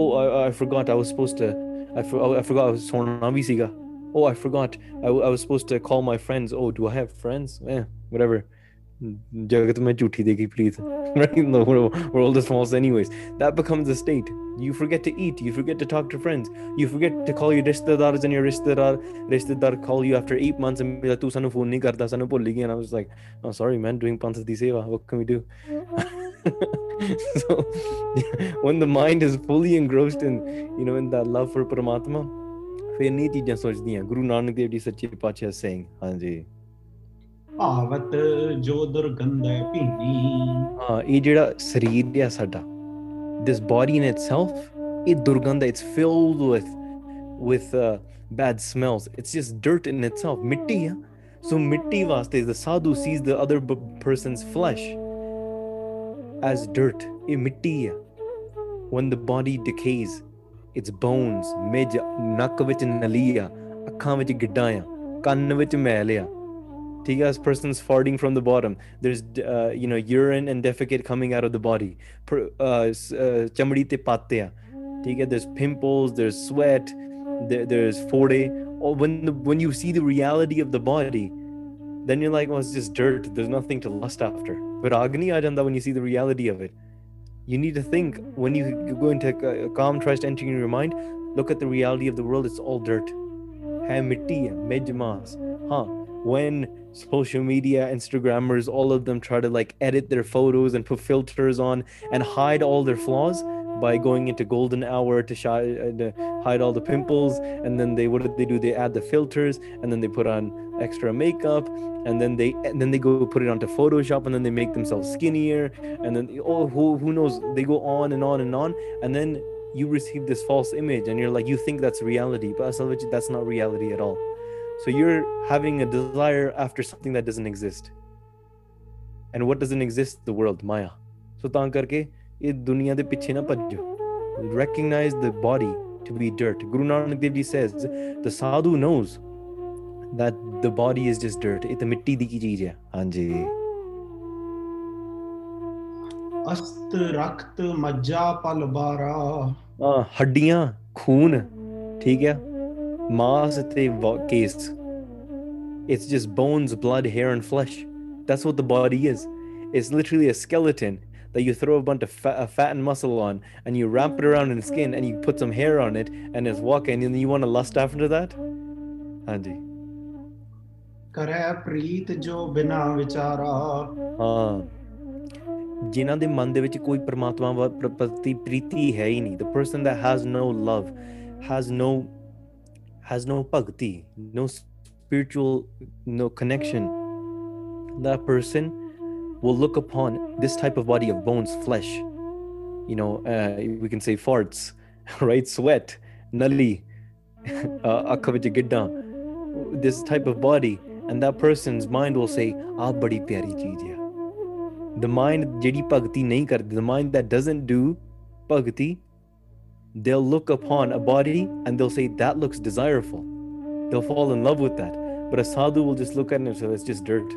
oh i, I forgot i was supposed to I, for, I forgot i was ਸੌਣਾ ਵੀ ਸੀਗਾ oh i forgot I, I was supposed to call my friends oh do i have friends eh whatever jagat mein jhuthi dekhi preet right no we're, we're all the false anyways that becomes a state you forget to eat you forget to talk to friends you forget to call your rishtedars and your rishtedar rishtedar call you after 8 months and be like tu sanu phone nahi karda sanu bhul and i was like oh sorry man doing panth di seva what can we do [laughs] so [laughs] when the mind is fully engrossed in you know in that love for paramatma ਫਿਰ ਨਹੀਂ ਚੀਜ਼ਾਂ ਸੋਚਦੀਆਂ ਗੁਰੂ ਨਾਨਕ ਦੇਵ ਜੀ ਸੱਚੇ ਪਾਤਸ਼ਾਹ ਸਿੰਘ ਹਾਂਜੀ ਭਾਵਤ ਜੋ ਦੁਰਗੰਧ ਹੈ ਭੀਨੀ ਹਾਂ ਇਹ ਜਿਹੜਾ ਸਰੀਰ ਹੈ ਸਾਡਾ this body in itself ਇਹ ਦੁਰਗੰਧ it's filled with with uh, bad smells it's just dirt in itself ਮਿੱਟੀ ਆ so ਮਿੱਟੀ ਵਾਸਤੇ the sadhu sees the other b- person's flesh as dirt ਇਹ ਮਿੱਟੀ ਆ when the body decays its bones ਮਿੱਝ ਨੱਕ ਵਿੱਚ ਨਲੀ ਆ ਅੱਖਾਂ ਵਿੱਚ ਗਿੱਡਾਂ ਆ ਕੰਨ ਵਿੱਚ ਮੈਲ ਆ Tigas person's farting from the bottom. There's uh, you know urine and defecate coming out of the body. Uh, uh, chamadi te Tiga, There's pimples. There's sweat. There, there's fode. Or oh, when the, when you see the reality of the body, then you're like, well, it's just dirt. There's nothing to lust after. But agni ajanda when you see the reality of it, you need to think when you go into a kam trust entering your mind. Look at the reality of the world. It's all dirt. Hai mitti mejmas. Huh when social media instagrammers all of them try to like edit their photos and put filters on and hide all their flaws by going into golden hour to, shi- uh, to hide all the pimples. And then they what do they do? They add the filters and then they put on extra makeup and then they and then they go put it onto photoshop and then they make themselves skinnier. And then oh who, who knows? They go on and on and on. And then you receive this false image and you're like you think that's reality but that's not reality at all so you're having a desire after something that doesn't exist and what doesn't exist the world maya so ਤਾਂ ਕਰਕੇ ਇਹ ਦੁਨੀਆ ਦੇ ਪਿੱਛੇ ਨਾ ਭੱਜੋ recognize the body to be dirt guru nanak dev ji says the sadhu knows that the body is just dirt ਇਹ ਤਾਂ ਮਿੱਟੀ ਦੀ ਕੀ ਚੀਜ਼ ਹੈ ਹਾਂਜੀ ਅਸਤ ਰਖਤ ਮੱਜਾ ਪਲ ਬਾਰਾ ਹਾਂ ਹੱਡੀਆਂ ਖੂਨ ਠੀਕ ਹੈ ਮਾਸ ਤੇ ਵਾ- case it's just bones blood hair and flesh that's what the body is it's literally a skeleton that you throw a bunch of fat, uh, fat and muscle on and you wrap it around in skin and you put some hair on it and it's walking and you want to lust after that ਹਾਂਜੀ ਕਰੈ ਪ੍ਰੀਤ ਜੋ ਬਿਨਾ ਵਿਚਾਰਾ ਹਾਂ ਜਿਨ੍ਹਾਂ ਦੇ ਮਨ ਦੇ ਵਿੱਚ ਕੋਈ ਪ੍ਰਮਾਤਮਾ ਵਾ- ਪ੍ਰ- ਪ੍ਰਤੀ ਪ੍ਰੀਤੀ ਹੈ ਹੀ ਨਹੀਂ the person that has no love has no has no pagti, no spiritual no connection, that person will look upon this type of body of bones, flesh, you know, uh, we can say farts, [laughs] right? Sweat, nali, [laughs] uh, akhavita gidda, this type of body. And that person's mind will say, badi pyari cheez. The mind, jadi nahi the mind that doesn't do pagti they'll look upon a body and they'll say that looks desirable they'll fall in love with that but a sadhu will just look at it and say it's just dirt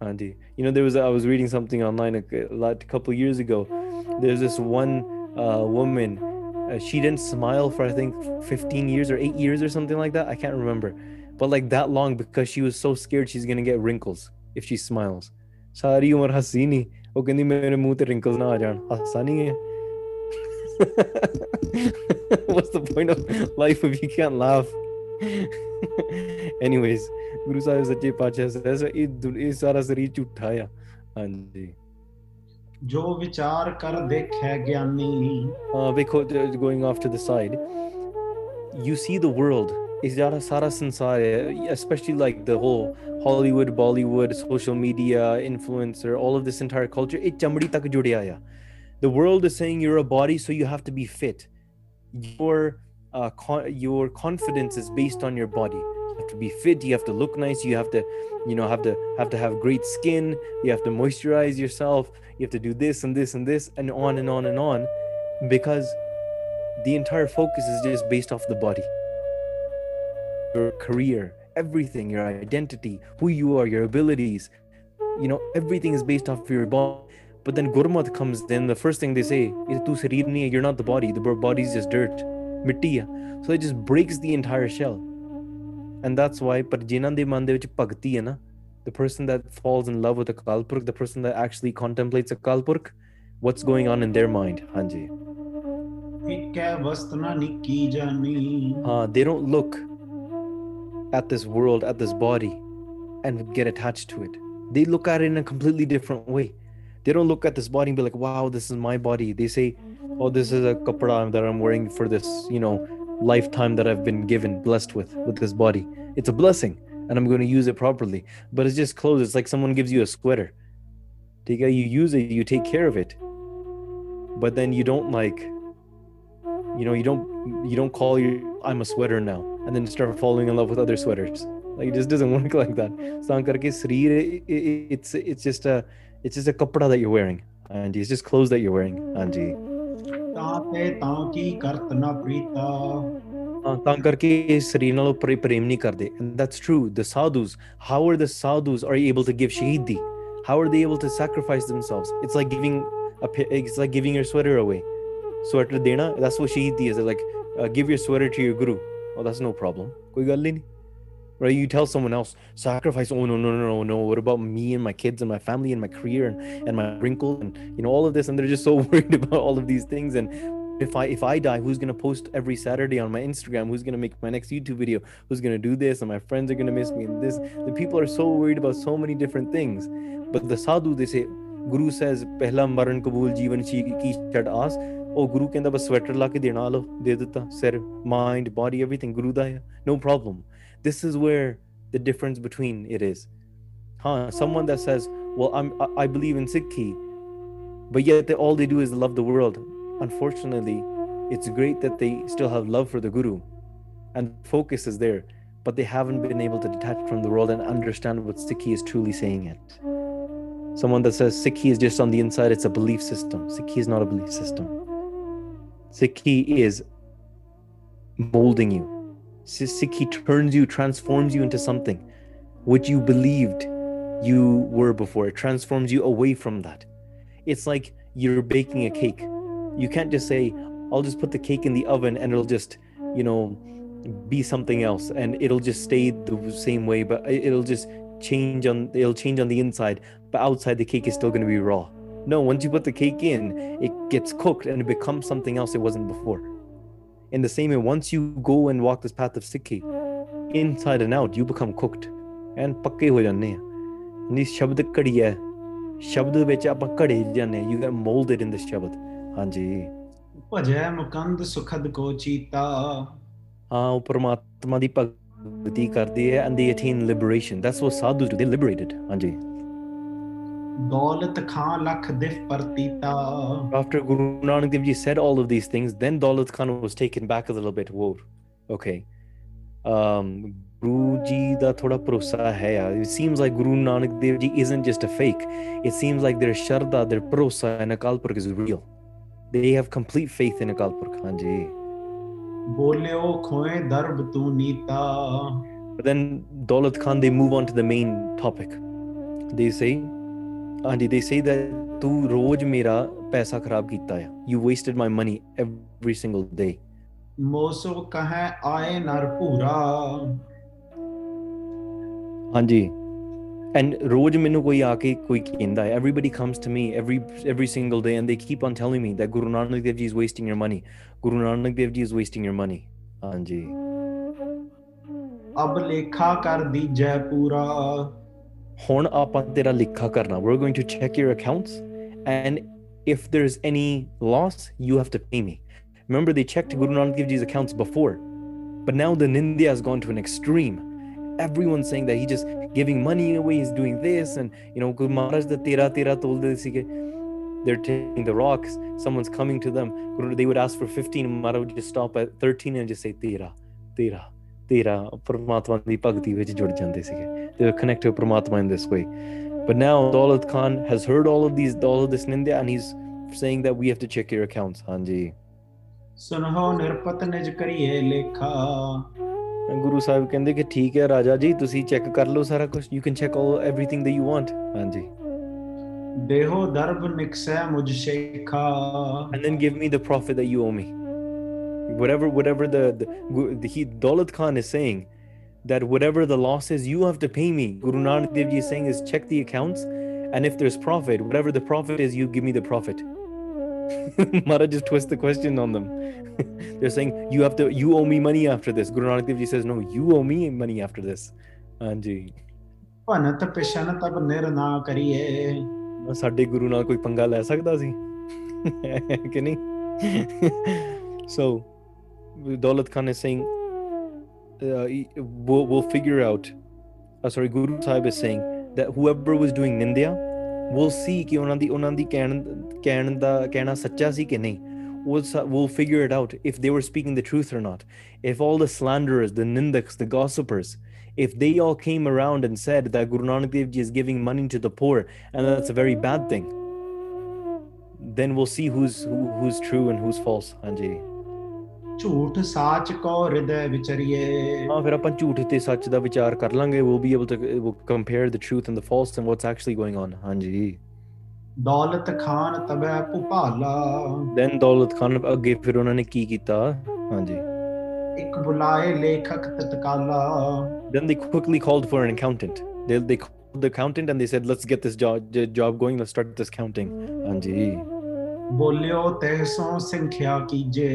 Andy. You know, there was I was reading something online a, a lot- couple years ago. There's this one uh, woman. Uh, she didn't smile for I think 15 years or eight years or something like that. I can't remember, but like that long because she was so scared she's gonna get wrinkles if she smiles. ਸਾਰੀ ਉਮਰ ਹੱਸੀ ਨਹੀਂ ਉਹ ਕਹਿੰਦੀ ਮੇਰੇ ਮੂੰਹ ਤੇ wrinkles ਨਾ ਆ ਜਾਣ ਹਾਸਾ ਨਹੀਂ ਹੈ [laughs] What's the point of life if you can't laugh? [laughs] Anyways, Guru Sahib ਸੱਚੇ ਪਾਤਸ਼ਾਹ says ਇਹ ਦੁਨ- ਇਹ ਸਾਰਾ ਸਰੀਰ ਝੂਠਾ ਆ ਹਾਂਜੀ ਜੋ ਵਿਚਾਰ ਕਰ ਦੇਖੈ ਗਿਆਨੀ uh, because uh, going off to the side, you see the world. Is that Sara Sansara, especially like the whole Hollywood, Bollywood, social media, influencer, all of this entire culture, it chamdi tak judiya hai. The world is saying you're a body, so you have to be fit. Your uh, con- your confidence is based on your body. You have to be fit. You have to look nice. You have to, you know, have to have to have great skin. You have to moisturize yourself. You have to do this and this and this and on and on and on because the entire focus is just based off the body your career everything your identity who you are your abilities you know everything is based off of your body but then Gurmat comes in. The first thing they say is, "Tu sarir You're not the body. The body is just dirt, mitiya. So it just breaks the entire shell. And that's why, ਪਰ ਜਿਨ੍ਹਾਂ ਦੇ ਮਨ ਦੇ the person that falls in love with Akal Purkh, the person that actually contemplates Akal Purkh, what's going on in their mind? Hanji. Uh, they don't look at this world, at this body, and get attached to it. They look at it in a completely different way they don't look at this body and be like, wow, this is my body. They say, oh, this is a kapra that I'm wearing for this, you know, lifetime that I've been given, blessed with, with this body. It's a blessing and I'm going to use it properly. But it's just clothes. It's like someone gives you a sweater. You use it, you take care of it. But then you don't like, you know, you don't, you don't call you, I'm a sweater now. And then start falling in love with other sweaters. Like it just doesn't [laughs] work like that. It's, it's just a, it's just a kapda that you're wearing and it's just clothes that you're wearing ਹਾਂਜੀ ਤਾਂ ਤੇ ਤਾਂ ਕੀ ਕਰਤ ਨਾ ਪ੍ਰੀਤਾ ਹਾਂ, ਤਾਂ ਕਰਕੇ ਇਸ ਸਰੀਰ ਨਾਲ ਉਹ ਪ੍ਰੇ- ਪ੍ਰੇਮ ਨਹੀਂ ਕਰਦੇ and that's true the sadhus how are the sadhus are able to give shahidi how are they able to sacrifice themselves it's like giving a pi- it's like giving your sweater away sweater dena that's what shahidi is They're like uh, give your sweater to your guru oh that's no problem ਕੋਈ ਗੱਲ ਹੀ ਨਹੀਂ right you tell someone else sacrifice oh no no no no no what about me and my kids and my family and my career and, and my wrinkle and you know all of this and they're just so [laughs] worried about all of these things and if I if I die, who's gonna post every Saturday on my Instagram? Who's gonna make my next YouTube video? Who's gonna do this? And my friends are gonna miss me. And this the people are so worried about so many different things. But the sadhu, they say, Guru says, Pehla maran kabul jivan ki chad aas. Oh, Guru kenda bas sweater ke dena lo, de dita, sir, mind, body, everything. Guru da hai. No problem. This is where the difference between it is. Huh, someone that says, Well, I'm I, believe in Sikhi, but yet they, all they do is love the world unfortunately, it's great that they still have love for the Guru and focus is there, but they haven't been able to detach from the world and understand what Sikhi is truly saying it. Someone that says Sikhi is just on the inside, it's a belief system. Sikhi is not a belief system. Sikhi is molding you. Si- Sikhi turns you, transforms you into something which you believed you were before. It transforms you away from that. It's like you're baking a cake you can't just say i'll just put the cake in the oven and it'll just you know be something else and it'll just stay the same way but it'll just change on it'll change on the inside but outside the cake is still going to be raw no once you put the cake in it gets cooked and it becomes something else it wasn't before in the same way once you go and walk this path of sikhi inside and out you become cooked and ਪੱਕੇ ਹੋ ਜਾਂਦੇ ਆ ਨੀ ਸ਼ਬਦ ਘੜੀ ਹੈ ਸ਼ਬਦ ਵਿੱਚ ਆਪਾਂ ਘੜੇ ਜਾਂਦੇ you get molded in this ਸ਼ਬਦ ਹਾਂਜੀ ਭਜੈ ਮੁਕੰਦ ਸੁਖਦ ਕੋ ਚੀਤਾ ਹਾਂ ਉਹ ਪਰਮਾਤਮਾ ਦੀ ਭਗਤੀ ਕਰਦੇ ਆ and they attain liberation that's what sadhus do they liberated ਹਾਂਜੀ ਦੌਲਤ ਖਾਂ ਲਖ ਦਿਫ ਪਰਤੀਤਾ after Guru Nanak Dev Ji said all of these things then Daulat Khan was taken back a little bit whoa okay um Guru Ji da thoda bharosa hai yaar. it seems like Guru Nanak Dev Ji isn't just a fake it seems like their sharda their bharosa in Akal Purkh is real they have complete faith in Akal Purkh ਹਾਂਜੀ ਬੋਲਿਓ ਖੋਏ ਦਰਬ ਤੂੰ ਨੀਤਾ But then Daulat Khan, they move on to the main topic. They say, ਹਾਂਜੀ ਦੇ say that ਤੂੰ ਰੋਜ਼ ਮੇਰਾ ਪੈਸਾ ਖਰਾਬ ਕੀਤਾ ਆ। You wasted my money every single day ਮੋਸੋ ਕਹੈ ਆਏ ਨਰ ਭੂਰਾ। ਹਾਂਜੀ। ਐਂਡ ਰੋਜ਼ ਮੈਨੂੰ ਕੋਈ ਆ ਕੇ ਕੋਈ ਕਹਿੰਦਾ ਹੈ। Everybody comes to me every every single day and they keep on telling me that Guru Nanak Dev ji is wasting your money Guru Nanak Dev ji is wasting your money ਹਾਂਜੀ। ਅਬ ਲੇਖਾ ਕਰ ਦੀ ਜੈ ਪੂਰਾ। ਹੁਣ ਆਪਾਂ ਤੇਰਾ ਲਿਖਾ ਕਰਨਾ we're going to check your accounts and if there's any loss you have to pay me remember they checked Guru Nanak Dev Ji's accounts before but now the Nindya has gone to an extreme everyone's saying that he just giving money away he's doing this and you know Guru Maharaj the tera tera tolde sige they're taking the rocks someone's coming to them Guru, they would ask for 15 Maharaj would just stop at 13 and just say tera tera tera ਪਰਮਾਤਮਾ ਦੀ ਭਗਤੀ ਵਿੱਚ ਜੁੜ ਜਾਂਦੇ ਸੀਗੇ they were connected to Paramatma in this way. But now Daulat Khan has heard all of these, all of this Nindya, and he's saying that we have to check your accounts, Hanji. ਸੁਨਹੋ ਨਿਰਪਤ ਨਿਜ ਕਰੀਏ ਲੇਖਾ And Guru Sahib ਕਹਿੰਦੇ ਕਿ ਠੀਕ ਹੈ ਰਾਜਾ ਜੀ ਤੁਸੀਂ ਚੈੱਕ ਕਰ ਲਓ ਸਾਰਾ ਕੁਝ you can check all everything that you want ਹਾਂਜੀ ਦੇਹੋ ਦਰਬ ਨਿਕਸੈ ਮੁਝ Shekha and then give me the profit that you owe me whatever whatever the, the, Gu- the he Daulat Khan is saying that whatever the loss is, you have to pay me. Guru Nanak Dev Ji is saying is check the accounts, and if there's profit, whatever the profit is, you give me the profit. [laughs] Maharaj just twist the question on them. [laughs] They're saying you have to, you owe me money after this. Guru Nanak Dev Ji says, no, you owe me money after this. Anji. ਭਨਤ ਪਿਸ਼ਨ ਤਬ ਨਿਰ ਨਾ ਕਰੀਏ ਸਾਡੇ ਗੁਰੂ ਨਾਲ ਕੋਈ ਪੰਗਾ ਲੈ ਸਕਦਾ ਸੀ ਕਿ ਨਹੀਂ so Daulat Khan is saying uh, he- we'll, we'll figure out uh, sorry Guru Sahib is saying that whoever was doing nindya we'll see ਕਿ ਉਹਨਾਂ ਦੀ ਉਹਨਾਂ ਦੀ ਕਹਿਣ ਕਹਿਣ ਦਾ ਕਹਿਣਾ ਸੱਚਾ ਸੀ ਕਿ ਨਹੀਂ we'll, s- we'll figure it out if they were speaking the truth or not if all the slanderers the nindaks the gossipers if they all came around and said that Guru Nanak Dev Ji is giving money to the poor and that's a very bad thing then we'll see who's who, who's true and who's false ਹਾਂਜੀ ਝੂਠ ਸਾਚ ਕੋ ਹਿਰਦੈ ਵਿਚਰੀਏ ਹਾਂ ਫਿਰ ਆਪਾਂ ਝੂਠ ਤੇ ਸੱਚ ਦਾ ਵਿਚਾਰ ਕਰ ਲਾਂਗੇ be able to we'll compare the truth and the false and what's actually going on ਹਾਂਜੀ ਦੌਲਤ ਖਾਨ ਤਬੈ ਭੁਪਾਲਾ then ਦੌਲਤ ਖਾਨ ਅੱਗੇ ਫਿਰ ਉਹਨਾਂ ਨੇ ਕੀ ਕੀਤਾ ਹਾਂਜੀ ਇੱਕ ਬੁਲਾਏ ਲੇਖਕ ਤਤਕਾਲਾ they quickly called for an accountant they they called the accountant and they said let's get this job job going let's start this counting ਹਾਂਜੀ ਬੋਲਿਓ ਤਹਿ ਸੋ ਸੰਖਿਆ ਕੀਜੇ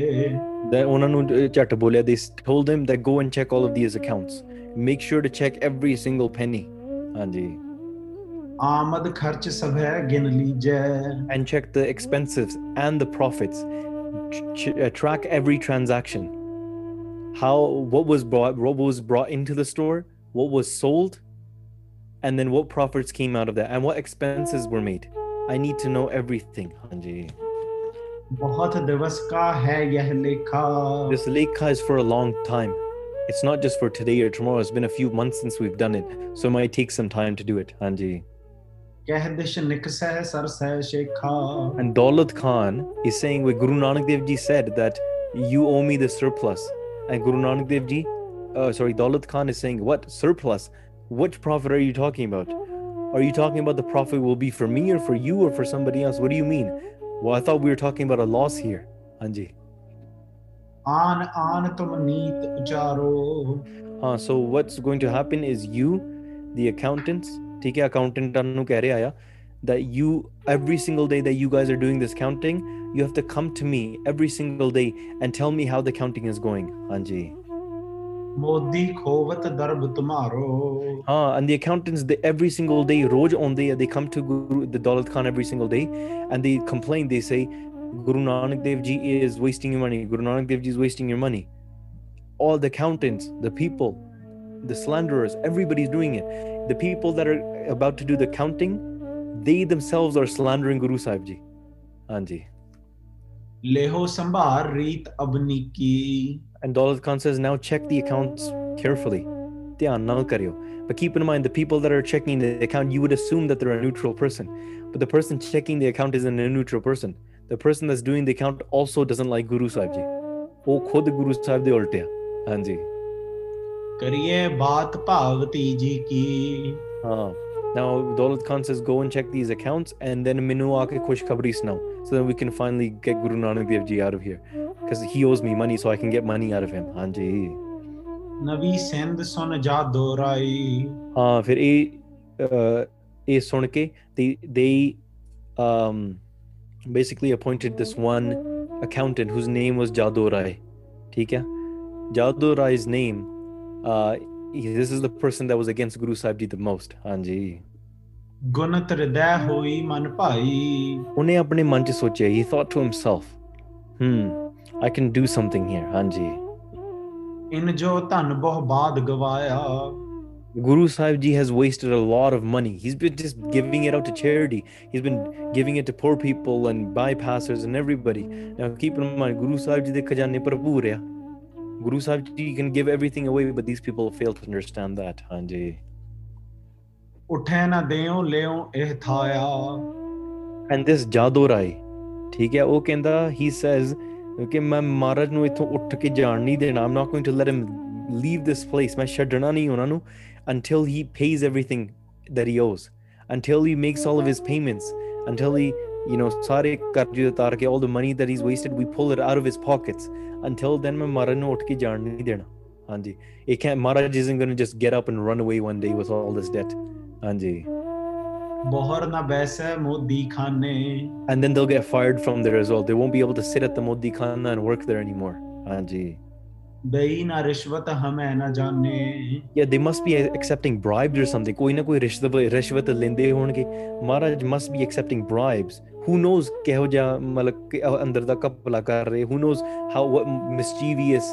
then ਉਹਨਾਂ ਨੂੰ ਅਹ, ਝੱਟ ਬੋਲਿਆ they told him that go and check all of these accounts make sure to check every single penny ਹਾਂਜੀ ਆਮਦ ਖਰਚ ਸਭੈ ਗਿਨ ਲੀਜੈ and check the expenses and the profits Ch- ch- uh, track every transaction how what was brought what was brought into the store what was sold and then what profits came out of that and what expenses were made i need to know everything hanji this lekha is for a long time. It's not just for today or tomorrow. It's been a few months since we've done it, so it might take some time to do it. Hanji. And Daulat Khan is saying what Guru Nanak Dev Ji said that you owe me the surplus. And Guru Nanak Dev Ji, uh, sorry, Daulat Khan is saying what surplus? Which profit are you talking about? Are you talking about the profit will be for me or for you or for somebody else? What do you mean? Well, I thought we were talking about a loss here, Anji. An an tumneet jaro. हाँ so what's going to happen is you the accountants ठीक है accountant that you every single day that you guys are doing this counting you have to come to me every single day and tell me how the counting is going Anji modi khovat darb ah and the accountants every single day roj on day they come to guru the Daulat khan every single day and they complain they say guru nanak dev ji is wasting your money guru nanak dev ji is wasting your money. All the accountants the people the slanderers everybody's doing it. The people that are about to do the counting they themselves are slandering guru sahib ji. Anji leho sambhar reet abniki And Daulat Khan says, now check the accounts carefully. ਧਿਆਨ ਨਾਲ ਕਰਿਓ. But keep in mind, the people that are checking the account, you would assume that they're a neutral person. But the person checking the account isn't a neutral person. The person that's doing the account also doesn't like Guru Sahib Ji. ਉਹ ਖੁਦ ਗੁਰੂ ਸਾਹਿਬ ਦੇ ਉਲਟੇ ਆ ਹਾਂਜੀ ਕਰੀਏ ਬਾਤ ਭਾਵਤੀ ਜੀ ਕੀ ਹਾਂ now Daulat Khan says go and check these accounts and then ਮੈਨੂੰ ਆ ਕੇ ਖੁਸ਼ਖਬਰੀ ਸੁਣਾਓ so that we can finally get Guru Nanak Dev Ji out of here because he owes me money so I can get money out of him ਹਾਂਜੀ ਨਵੀ ਸਿੰਧ ਸੁਨ ਜਾ ਦੋਰਾਈ ਹਾਂ ਫਿਰ ਇਹ ਅਹ, ਇਹ ਸੁਣ ਕੇ they they um basically appointed this one accountant whose name was Jadoo Rai ਠੀਕ ਹੈ Jadoo Rai's name uh he- this is the person that was against Guru Sahib Ji the most ਹਾਂਜੀ ਗੁਨਤ ਹਿਰਦੈ ਹੋਈ ਮਨ ਭਾਈ ਉਹਨੇ ਆਪਣੇ ਮਨ 'ਚ ਸੋਚਿਆ he thought to himself hmm I can do something here ਹਾਂਜੀ ਇਨ ਜੋ ਧਨ ਬਹੁ ਬਾਦ ਗਵਾਇਆ Guru Sahib Ji has wasted a lot of money. He's been just giving it out to charity. He's been giving it to poor people and bypassers and everybody. Now keep in mind, Guru Sahib Ji de khajane bharpoor hai. Guru Sahib Ji can give everything away, but these people fail to understand that. Hanji. ਉਠੈ ਨਾ ਦੇਉ ਲਿਉ ਇਹ ਥਾਇਆ And this Jadoo Rai, ਠੀਕ ਹੈ ਉਹ ਕਹਿੰਦਾ he says ਕਿ ਮੈਂ ਮਹਾਰਾਜ ਨੂੰ ਇੱਥੋਂ ਉੱਠ ਕੇ ਜਾਣ ਨਹੀਂ ਦੇਣਾ I'm not going to let him leave this place ਮੈਂ ਛੱਡਣਾ ਨਹੀਂ ਉਹਨਾਂ ਨੂੰ until he pays everything that he owes until he makes all of his payments until he you know ਸਾਰੇ ਕਰਜ਼ੇ ਉਤਾਰ ਕੇ all the money that he's wasted we pull it out of his pockets until then ਮੈਂ ਮਹਾਰਾਜ ਨੂੰ ਉੱਠ ਕੇ ਜਾਣ ਨਹੀਂ ਦੇਣਾ Hanji. It can't Maharaj isn't gonna just get up and run away one day with all this debt. Hanji. ਬੋਹਰ ਨਾ ਬੈਸੈ ਮੋਦੀ ਖਾਨੇ And then they'll get fired from there as well. They won't be able to sit at the Modi Khana and work there anymore. Hanji. ਬਈ ਨਾ ਰਿਸ਼ਵਤ ਹਮੈ ਨਾ ਜਾਣੇ Yeah, they must be accepting bribes or something. ਕੋਈ ਨਾ ਕੋਈ ਰਿਸ਼ਵਤ ਰਿਸ਼ਵਤ ਲੈਂਦੇ ਹੋਣਗੇ Maharaj must be accepting bribes. Who knows ਕਿਹੋ ਜਿਹਾ ਮਤਲਬ ਕਿ ਉਹ ਅੰਦਰ ਦਾ ਕਪਲਾ ਕਰ ਰਹੇ Who knows how what mischievous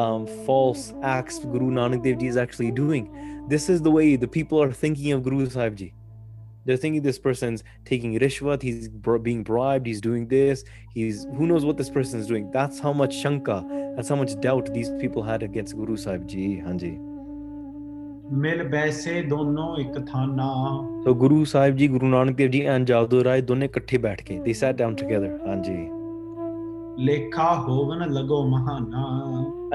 um, false acts Guru Nanak Dev Ji is actually doing. This is the way the people are thinking of Guru Sahib Ji. They're thinking this person's taking rishwat, he's br- being bribed, he's doing this, he's who knows what this person is doing. That's how much shanka, that's how much doubt these people had against Guru Sahib Ji. Hanji. ਮਿਲ ਬੈਸੇ ਦੋਨੋਂ ਇੱਕ ਥਾਨਾ So Guru Sahib Ji, Guru Nanak Dev Ji and Javdur Rai ਦੋਨੇ ਇਕੱਠੇ ਬੈਠ ਕੇ they sat down together ਹਾਂਜੀ ਲੇਖਾ ਹੋਵਨ ਲਗੋ ਮਹਾਨਾ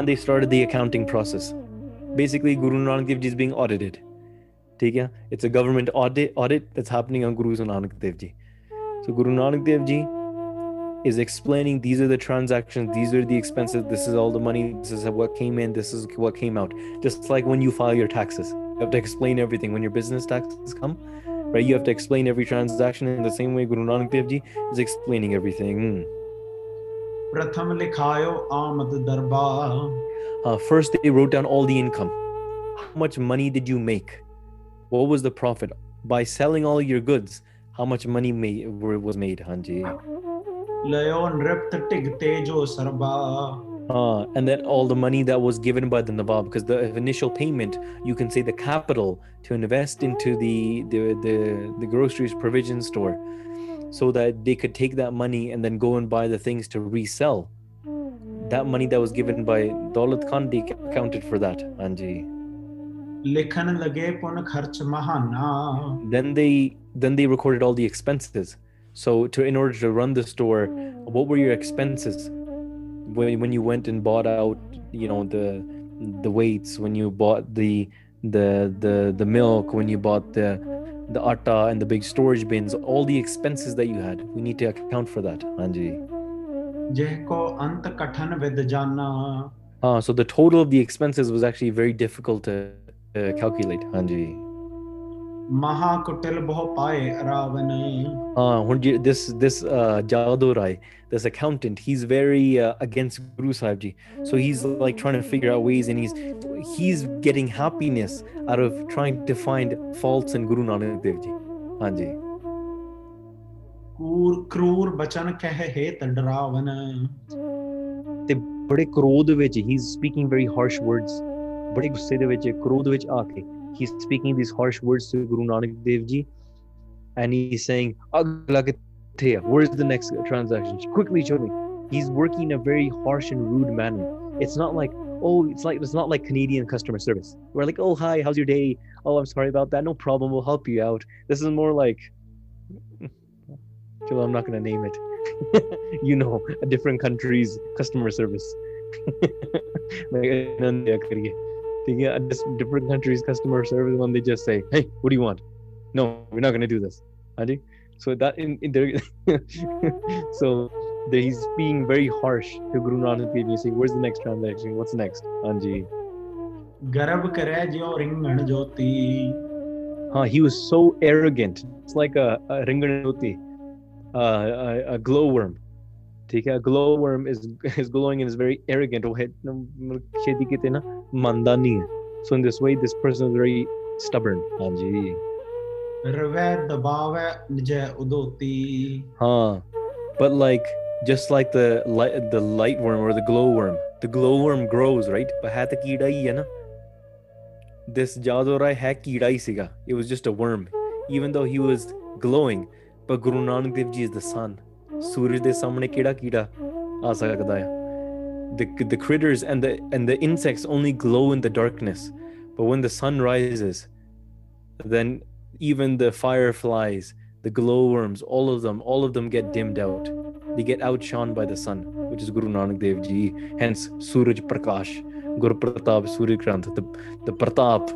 and they started the accounting process basically Guru Nanak Dev Ji is being audited. ठीक है it's a government audit audit that's happening on Guru Nanak Dev ji so Guru Nanak is explaining these are the transactions, these are the expenses, this is all the money, this is what came in, this is what came out. Just like when you file your taxes, you have to explain everything. When your business taxes come, right, you have to explain every transaction in the same way Guru Nanak Dev Ji is explaining everything. Mm uh, first they wrote down all the income. How much money did you make? What was the profit? By selling all your goods how much money was made hanji? Uh, and then all the money that was given by the Nawab, because the initial payment, you can say the capital to invest into the the the, the groceries provision store so that they could take that money and then go and buy the things to resell. That money that was given by Daulat Khan, they accounted for that, Anji. Then they then they recorded all the expenses. So to in order to run the store, what were your expenses when, when you went and bought out, you know, the the weights, when you bought the the the the milk, when you bought the the atta and the big storage bins, all the expenses that you had. We need to account for that, Anji. Uh, so the total of the expenses was actually very difficult to uh, calculate, Anji. ਮਹਾ ਕੁਟਿਲ ਬਹੁ ਪਾਏ Ravan Uh, when you- this this uh, Jadorai, this accountant, he's very uh, against Guru Sahib Ji. So he's like trying to figure out ways, and he's he's getting happiness out of trying to find faults in Guru Nanak Dev Ji. Hanji. ਕੂਰ ਕਰੂਰ ਬਚਨ ਕਹਿ ਹੇਤ ਡਰਾਵਨ ਬੜੇ ਕ੍ਰੋਧ ਵਿੱਚ ਗੁੱਸੇ ਦੇ ਵਿੱਚ ਕ੍ਰੋਧ ਵਿੱਚ ਆ ਕੇ he's speaking these harsh words to Guru Nanak Dev Ji and he's saying "Agla kitthe hai? where's the next transaction? Quickly show me. He's working in a very harsh and rude manner. It's not like oh it's like it's not like Canadian customer service. We're like oh hi how's your day? Oh I'm sorry about that. No problem. We'll help you out. This is more like I'm not going to name it. [laughs] You know, a different country's customer service. [laughs] thinking just different countries customer service when they just say hey what do you want? No we're not going to do this. So that in, in there [laughs] so there he's being very harsh to guru nanak dev you say where's the next transaction? What's next? Anji Garab jyoti. Huh, he was so arrogant. It's like a, a ringan jyoti uh, a, a glowworm. ठीक है? Glowworm is is glowing in is very arrogant वो खेती किते ना मानदा नहीं है। So in this way this person is very stubborn हां जी। रवे दबाव निजे उदोती। हां। But like just like the light the light worm or the glow worm the glow worm grows right? but है तो कीड़ा ही है ना। This jadora है कीड़ा ही सीगा। It was just a worm even though he was glowing. but guru nanak dev ji is the sun. ਸੂਰਜ ਦੇ ਸਾਹਮਣੇ ਕਿਹੜਾ ਕੀੜਾ ਆ ਸਕਦਾ ਹੈ? The, the critters and the and the insects only glow in the darkness. But when the sun rises, then even the fireflies, the glowworms, all of them, all of them get dimmed out. They get outshone by the sun, which is Guru Nanak Dev Ji. Hence, Suraj Prakash, Guru Pratap, Surya Grant, the, the Pratap,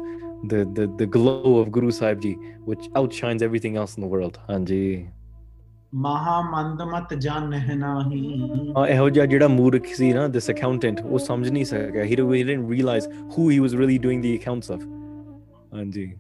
the, the, the glow of Guru Sahib Ji, which outshines everything else in the world. Hanji. ਮਹਾ ਮੰਦ ਮਤ ਜਾਣਹਿ ਨਾਹੀ। ਹਾਂ, ਇਹੋ ਜਿਹਾ ਜਿਹੜਾ ਮੂਰਖ ਸੀ ਨਾ ਦਿਸ ਅਕਾਊਂਟੈਂਟ ਉਹ ਸਮਝ ਨਹੀਂ ਸਕਿਆ। He didn't realise who he was really doing the accounts of ਹਾਂਜੀ।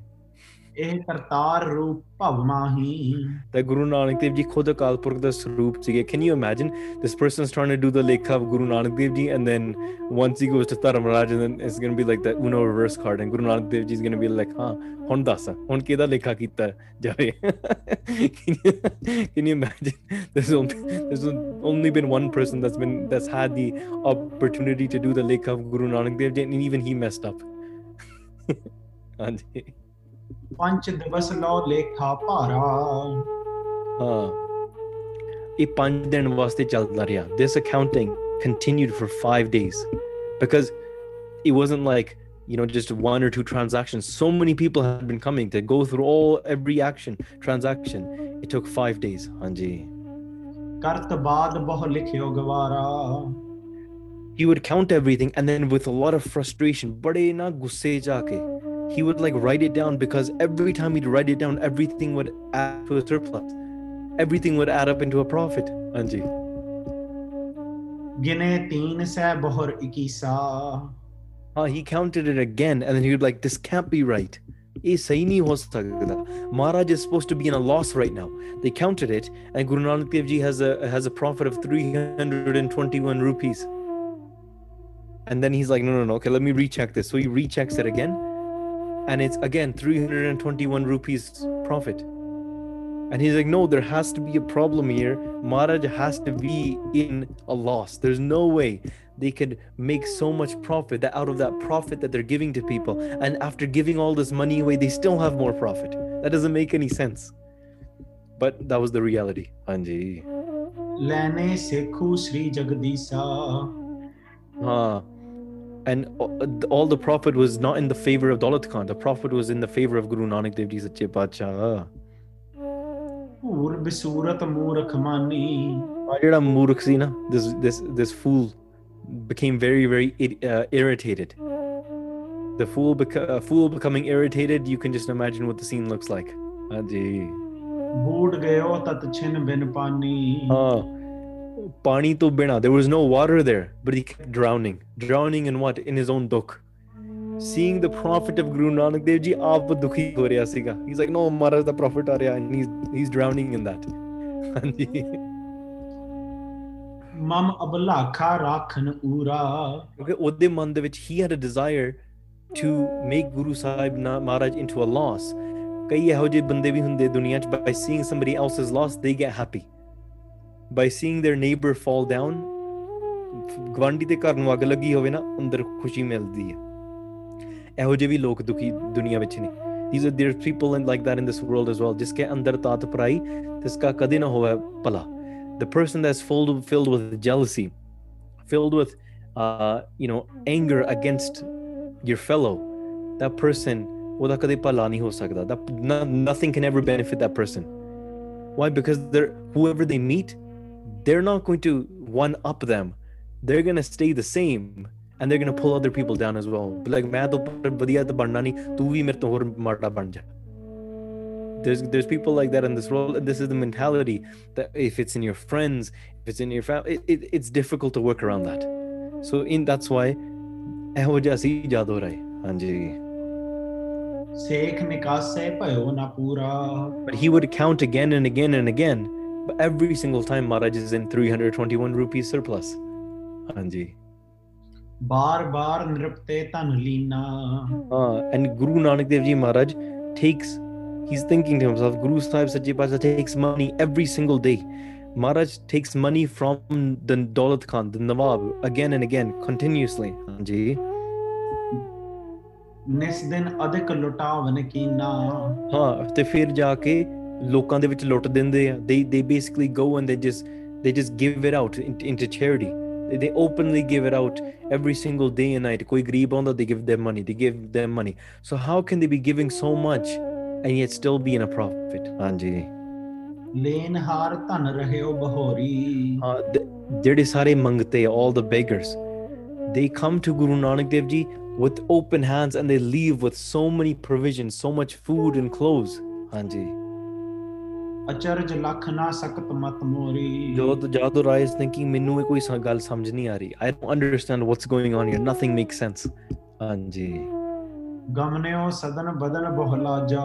ਇਹ ਕਰਤਾਰ ਰੂਪ ਭਵਮਾਹੀ ਤਾਂ ਗੁਰੂ ਨਾਨਕ ਦੇਵ ਜੀ ਖੁਦ ਅਕਾਲ ਪੁਰਖ ਦਾ ਸਰੂਪ ਸੀਗੇ। Can you imagine this person is trying to do the ਲੇਖਾ of Guru Nanak Dev ji and then once he goes to Dharamraj and then it's going be like that Uno reverse card and Guru Nanak Dev ji is going be like ਹਾਂ ਹੁਣ ਦੱਸ ਹੁਣ ਕਿਹਦਾ ਲੇਖਾ ਕੀਤਾ ਜਾਵੇ can you imagine this this only been one person that's been that's had the opportunity to do the lekha of Guru Nanak Dev Ji, and even he messed up. [laughs] ਹਾਂਜੀ ਪੰਜ ਦਿਵਸ ਲੋ ਲੇਖਾ ਭਾਰਾ ਹਾਂ ਇਹ ਪੰਜ ਦਿਨ ਵਾਸਤੇ ਚੱਲਦਾ ਰਿਹਾ this accounting continued for 5 days because it wasn't like you know just one or two transactions so many people had been coming to go through all every action transaction it took 5 days ਹਾਂਜੀ ਕਰਤ ਬਾਦ ਬਹੁ ਲਿਖਿਓ ਗਵਾਰਾ he would count everything and then with a lot of frustration bade na gusse jaake he would like write it down because every time he'd write it down, everything would add to a surplus. Everything would add up into a profit. Anji. Uh, he counted it again and then he would like, this can't be right. Maharaj is supposed to be in a loss right now. They counted it, and Guru Nanak Dev Ji has a has a profit of 321 rupees. And then he's like, no, no, no, okay, let me recheck this. So he rechecks it again and it's again 321 rupees profit. And he's like, no, there has to be a problem here. Maharaj has to be in a loss. There's no way they could make so much profit that out of that profit that they're giving to people. And after giving all this money away, they still have more profit. That doesn't make any sense. But that was the reality. Anji. लेने and uh, all the prophet was not in the favor of Daulat Khan. The prophet was in the favor of Guru Nanak Dev Ji Sache Padshah. this this this fool became very very uh, irritated. The fool beca- uh, fool becoming irritated you can just imagine what the scene looks like. ਹਾਂਜੀ Pani to bina. There was no water there, but he kept drowning. Drowning in what? In his own dukh. Seeing the prophet of Guru Nanak Dev Ji, aap dukhi ho reha siga. He's like, no, Maharaj, the prophet aa reha, and he's he's drowning in that. [laughs] ਹਾਂਜੀ ਮਮ ਅਬਲਾਖਾ ਰਾਖਨ ਊਰਾ ਕਿਉਂਕਿ ਉਹਦੇ ਮਨ ਦੇ ਵਿੱਚ he had a desire to make Guru Sahib Na- Maharaj into a loss. ਕਈ ਇਹੋ ਜਿਹੇ ਬੰਦੇ ਵੀ ਹੁੰਦੇ ਦੁਨੀਆ 'ਚ by seeing somebody else's loss they get happy. By seeing their neighbor fall down ਗਵਾਂਢੀ ਦੇ ਘਰ ਨੂੰ ਅੱਗ ਲੱਗੀ ਹੋਵੇ ਨਾ ਅੰਦਰ ਖੁਸ਼ੀ ਮਿਲਦੀ ਹੈ ਇਹੋ ਜਿਹੇ ਵੀ ਲੋਕ ਦੁਖੀ ਦੁਨੀਆ ਵਿੱਚ ਨੇ these are there are people in like that in this world as well ਜਿਸਕੇ ਅੰਦਰ ਤਾਤ ਪਰਾਈ ਤਿਸਕਾ ਕਦੇ ਨਾ ਹੋਵੇ ਭਲਾ the person that's filled filled with jealousy filled with uh, you know anger against your fellow that person ਉਹਦਾ ਕਦੇ ਭਲਾ ਨਹੀਂ ਹੋ ਸਕਦਾ that no, nothing can ever benefit that person why because they're whoever they meet they're not going to one up them they're going to stay the same and they're going to pull other people down as well Be like ਮੈਂ ਤਾਂ ਪਰ ਵਧੀਆ ਤਾਂ ਬਣਨਾ ਨਹੀਂ ਤੂੰ ਵੀ ਮੇਰੇ ਤੋਂ ਹੋਰ ਮਾੜਾ ਬਣ ਜਾ there's there's people like that in this world and this is the mentality that if it's in your friends if it's in your family it, it, it's difficult to work around that so in that's why ਇਹੋ ਜਿਹਾ ਸੀ ਯਾਦ ਹੋ ਰਿਹਾ ਹਾਂਜੀ ਸੇਖ ਨਿਕਾਸੇ ਭਇਓ ਨਾ ਪੂਰਾ but he would count again and again and again But every single time Maharaj is in 321 rupees surplus ਹਾਂਜੀ ਬਾਰ ਬਾਰ ਨਿਰਪਤੇ ਧਨ ਲੀਨਾ uh, and Guru Nanak Dev Ji Maharaj takes he's thinking to himself Guru Sahib Sache Pacha takes money every single day Maharaj takes money from the Daulat Khan the Nawab again and again continuously ਹਾਂਜੀ ਨਿਸ ਦਿਨ ਅਧਿਕ ਲੁਟਾਵਨ ਕੀਨਾ ਹਾਂ ਤੇ ਫਿਰ ਜਾ ਕੇ ਲੋਕਾਂ ਦੇ ਵਿੱਚ ਲੁੱਟ ਦਿੰਦੇ ਆ they they basically go and they just they just give it out in- into charity they, they openly give it out every single day and night ਕੋਈ ਗਰੀਬ ਆਉਂਦਾ they give them money they give them money so how can they be giving so much and yet still be in a profit ਹਾਂਜੀ ਲੈਨ ਹਾਰ ਧਨ ਰਹਿਓ ਬਹੋਰੀ ਹਾਂ th- ਜਿਹੜੇ ਸਾਰੇ ਮੰਗਤੇ all the beggars they come to Guru Nanak Dev Ji with open hands and they leave with so many provisions so much food and clothes ਹਾਂਜੀ ਅਚਰਜ ਲਖ ਨਾ ਸਕਤ ਮਤ ਮੋਰੀ। ਜੋ ਜਾਦੂ ਰਾਏ ਇਸ ਥਿੰਕਿੰਗ ਮੈਨੂੰ ਇਹ ਕੋਈ ਗੱਲ ਸਮਝ ਨਹੀਂ ਆ ਰਹੀ। I don't understand what's going on here nothing makes sense ਹਾਂਜੀ। ਗਮਨਿਓ ਸਦਨ ਬਦਨ ਬਹਲਾਜਾ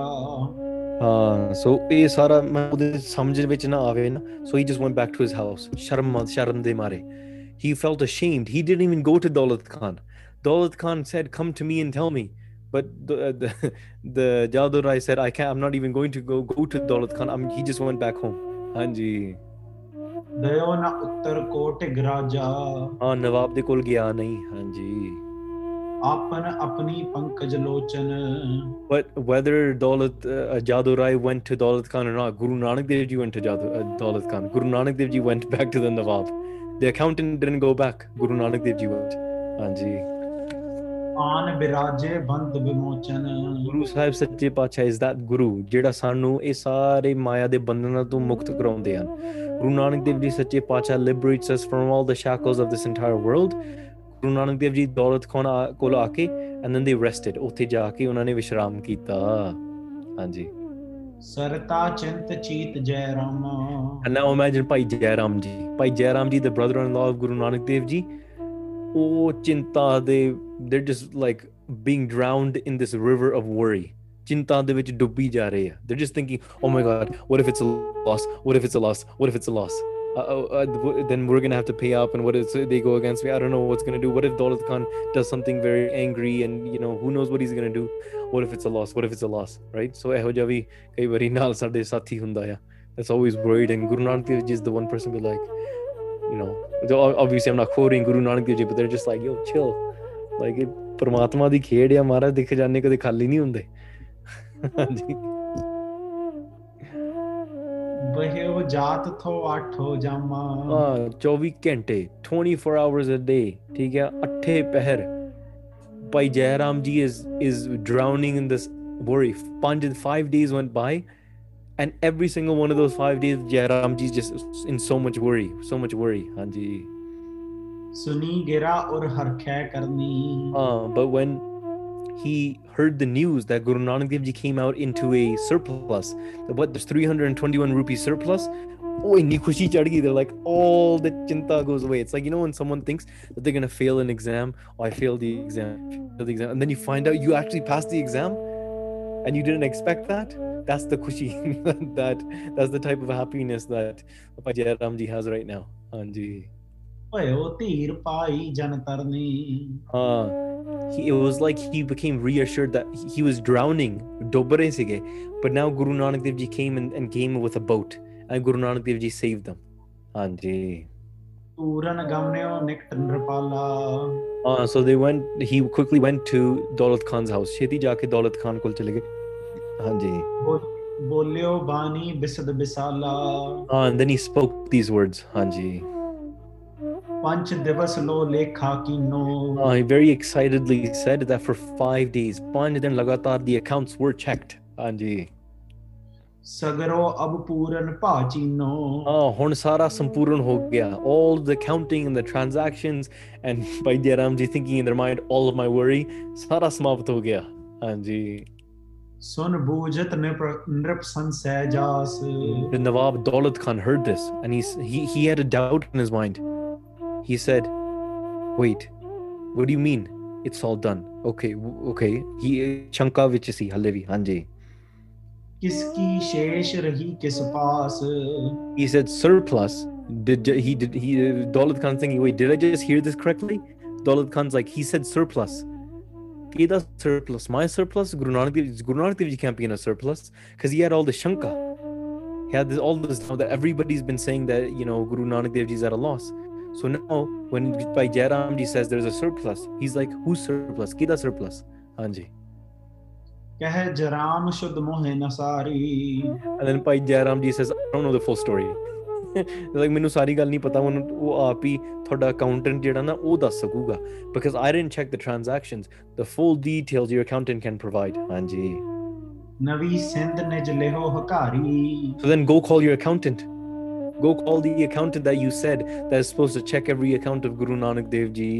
ਹਾਂ ਸੋ ਇਹ ਸਾਰਾ ਮੈਂ ਉਹਦੇ ਸਮਝ ਵਿੱਚ ਨਾ ਆਵੇ ਨਾ so he just went back to his house ਸ਼ਰਮ ਸ਼ਰਮ ਦੇ ਮਾਰੇ। He felt ashamed he didn't even go to Daulat Khan Daulat Khan said come to me and tell me but the uh, the, the Jadoo Rai said I can't I'm not even going to go go to Daulat Khan I'm, he just went back home ਹਾਂਜੀ ਦਇਓ ਨ ਉੱਤਰ ਕੋਟ ਗਰਾਜਾ ਹਾਂ ਨਵਾਬ ਦੇ ਕੋਲ ਗਿਆ ਨਹੀਂ ਹਾਂਜੀ ਆਪਨ ਆਪਣੀ Pankaj ਲੋਚਨ But whether Daulat uh, Jadoo Rai went to Daulat Khan or not, Guru Nanak Dev Ji went to Jadoo, uh, Daulat Khan. Guru Nanak Dev Ji went back to the Nawab. The accountant didn't go back. Guru Nanak Dev Ji went. Anji. ਆਨ ਬਿਰਾਜੇ ਬੰਦ ਵਿਮੋਚਨ। ਗੁਰੂ ਸਾਹਿਬ ਸੱਚੇ ਪਾਤਸ਼ਾਹ ਇਸ ਦਾ ਗੁਰੂ ਜਿਹੜਾ ਸਾਨੂੰ ਇਹ ਸਾਰੇ ਮਾਇਆ ਦੇ ਬੰਧਨਾਂ ਤੋਂ ਮੁਕਤ ਕਰਾਉਂਦੇ ਹਨ। ਗੁਰੂ ਨਾਨਕ ਦੇਵ ਜੀ ਸੱਚੇ ਪਾਤਸ਼ਾਹ liberates us from all the shackles of this entire world Guru Nanak Dev ji Daulat Khan ਕੋਲ ਆ ਕੇ ਐਂਡ ਦੈਨ ਦੇ ਰੈਸਟਡ ਉੱਥੇ ਜਾ ਕੇ ਉਹਨਾਂ ਨੇ ਵਿਸ਼ਰਾਮ ਕੀਤਾ। ਹਾਂਜੀ। ਸਰਤਾ ਚਿੰਤ ਚੀਤ Jai Ram and now imagine ਭਾਈ ਜੈ ਰਾਮ ਜੀ। Bhai Jai Ram ji the brother in law of Guru Nanak Dev ji oh chinta they they're just like being drowned in this river of worry. Chinta de vich dubbi ja rahe they're just thinking oh my god what if it's a loss? What if it's a loss? What if it's a loss? Uh, uh, uh then we're gonna have to pay up and what if they go against me. I don't know what's gonna do. What if Daulat khan does something very angry and you know who knows what he's gonna do? What if it's a loss? What if it's a loss? Right? So eh ਇਹੋ that's always worried and guru nanak is the one person be like you know obviously I'm not quoting Guru Nanak Dev Ji, but they're just like, yo, chill. Like ਇਹ ਪਰਮਾਤਮਾ ਦੀ ਖੇਡ ਆ ਮਹਾਰਾਜ ਦਿਖ ਜਾਣੇ ਕਦੇ ਖਾਲੀ ਨਹੀਂ ਹੁੰਦੇ ਹਾਂਜੀ ਬਹਿਓ ਜਾਤ ਥੋ ਆਠੋ ਜਾਮਾ ਹਾਂ 24 ਘੰਟੇ 24 hours a day ਠੀਕ ਹੈ ਅੱਠੇ ਪਹਿਰ ਭਾਈ ਜੈਰਾਮ ਜੀ is is drowning in this worry ਪੰਜ 5 days went by and every single one of those five days jairamji's just in so much worry so much worry. Hanji suni gira aur harkha karni? Ah, but when he heard the news that guru nanak dev ji came out into a surplus that what there's 321 rupee surplus? Oh inni khushi they're like all the chinta goes away. It's like you know when someone thinks that they're going to fail an exam? Oh i failed the exam failed the exam. And then you find out you actually passed the exam? and you didn't expect that? That's the kushi [laughs] that that's the type of happiness that Pajay Ramji has right now. Anji. Uh, he, it was like he became reassured that he was drowning dobre but now Guru Nanak Dev Ji came and, and came with a boat and Guru Nanak Dev Ji saved them. Anji. Uh, so they went. He quickly went to Daulat Khan's house. Sheti Jake दौलत Khan को चले गए. हाँ जी. बोलियो बानी बिसाला. Uh, and then he spoke these words. हाँ जी. पंच दिवस लो लेखा कीनो. Uh, he very excitedly said that for five days, पांच दिन लगातार the accounts were checked. हाँ जी. ਸਗਰੋ ਅਬ ਪੂਰਨ ਭਾਚੀਨੋ ਹਾਂ ਹੁਣ ਸਾਰਾ ਸੰਪੂਰਨ ਹੋ ਗਿਆ। All the counting and the transactions and Bhai Jairam ji thinking in their mind all of my worry ਸਾਰਾ ਸਮਾਪਤ ਹੋ ਗਿਆ। ਹਾਂਜੀ। ਸੁਨ ਬੂਝਤ ਨਿਰਪ ਸੰਸੈ ਜਾਸ। The nawab daulat khan heard this and he he he had a doubt in his mind. He said wait what do you mean? It's all done. Okay okay. He chanka ਵਿੱਚ ਸੀ ਹੱਲੇ ਵੀ किसकी शेष रही किस पास he said surplus. Did he did he uh, Daulat Khan saying wait did I just hear this correctly? Daulat Khan's like he said surplus. Kida surplus? My surplus? Guru Nanak Dev Guru Nanak Dev Ji can't be in a surplus? Because he had all the shanka he had this, all this now that everybody's been saying that you know Guru Nanak Dev Ji is at a loss. So now when Bhai Jairam Ji says there's a surplus he's like who's surplus? Kida surplus? Anji ਕਹਿ ਜਰਾਮ ਸ਼ੁੱਧ ਮੋਹੇ ਨਸਾਰੀ and then Bhai Jairam ji says I don't know the full story like ਮੈਨੂੰ ਸਾਰੀ ਗੱਲ ਨਹੀਂ ਪਤਾ ਉਹਨੂੰ ਉਹ ਆਪ ਹੀ ਤੁਹਾਡਾ ਅਕਾਊਂਟੈਂਟ ਜਿਹੜਾ ਨਾ ਉਹ ਦੱਸ ਸਕੂਗਾ। Because I didn't check the transactions the full details your accountant can provide ਹਾਂਜੀ। ਨਵੀ ਸਿੰਧ ਨੇ ਜਲੇਹੋ ਹਕਾਰੀ। So then go call your accountant go call the accountant that you said that is supposed to check every account of Guru Nanak Dev Ji.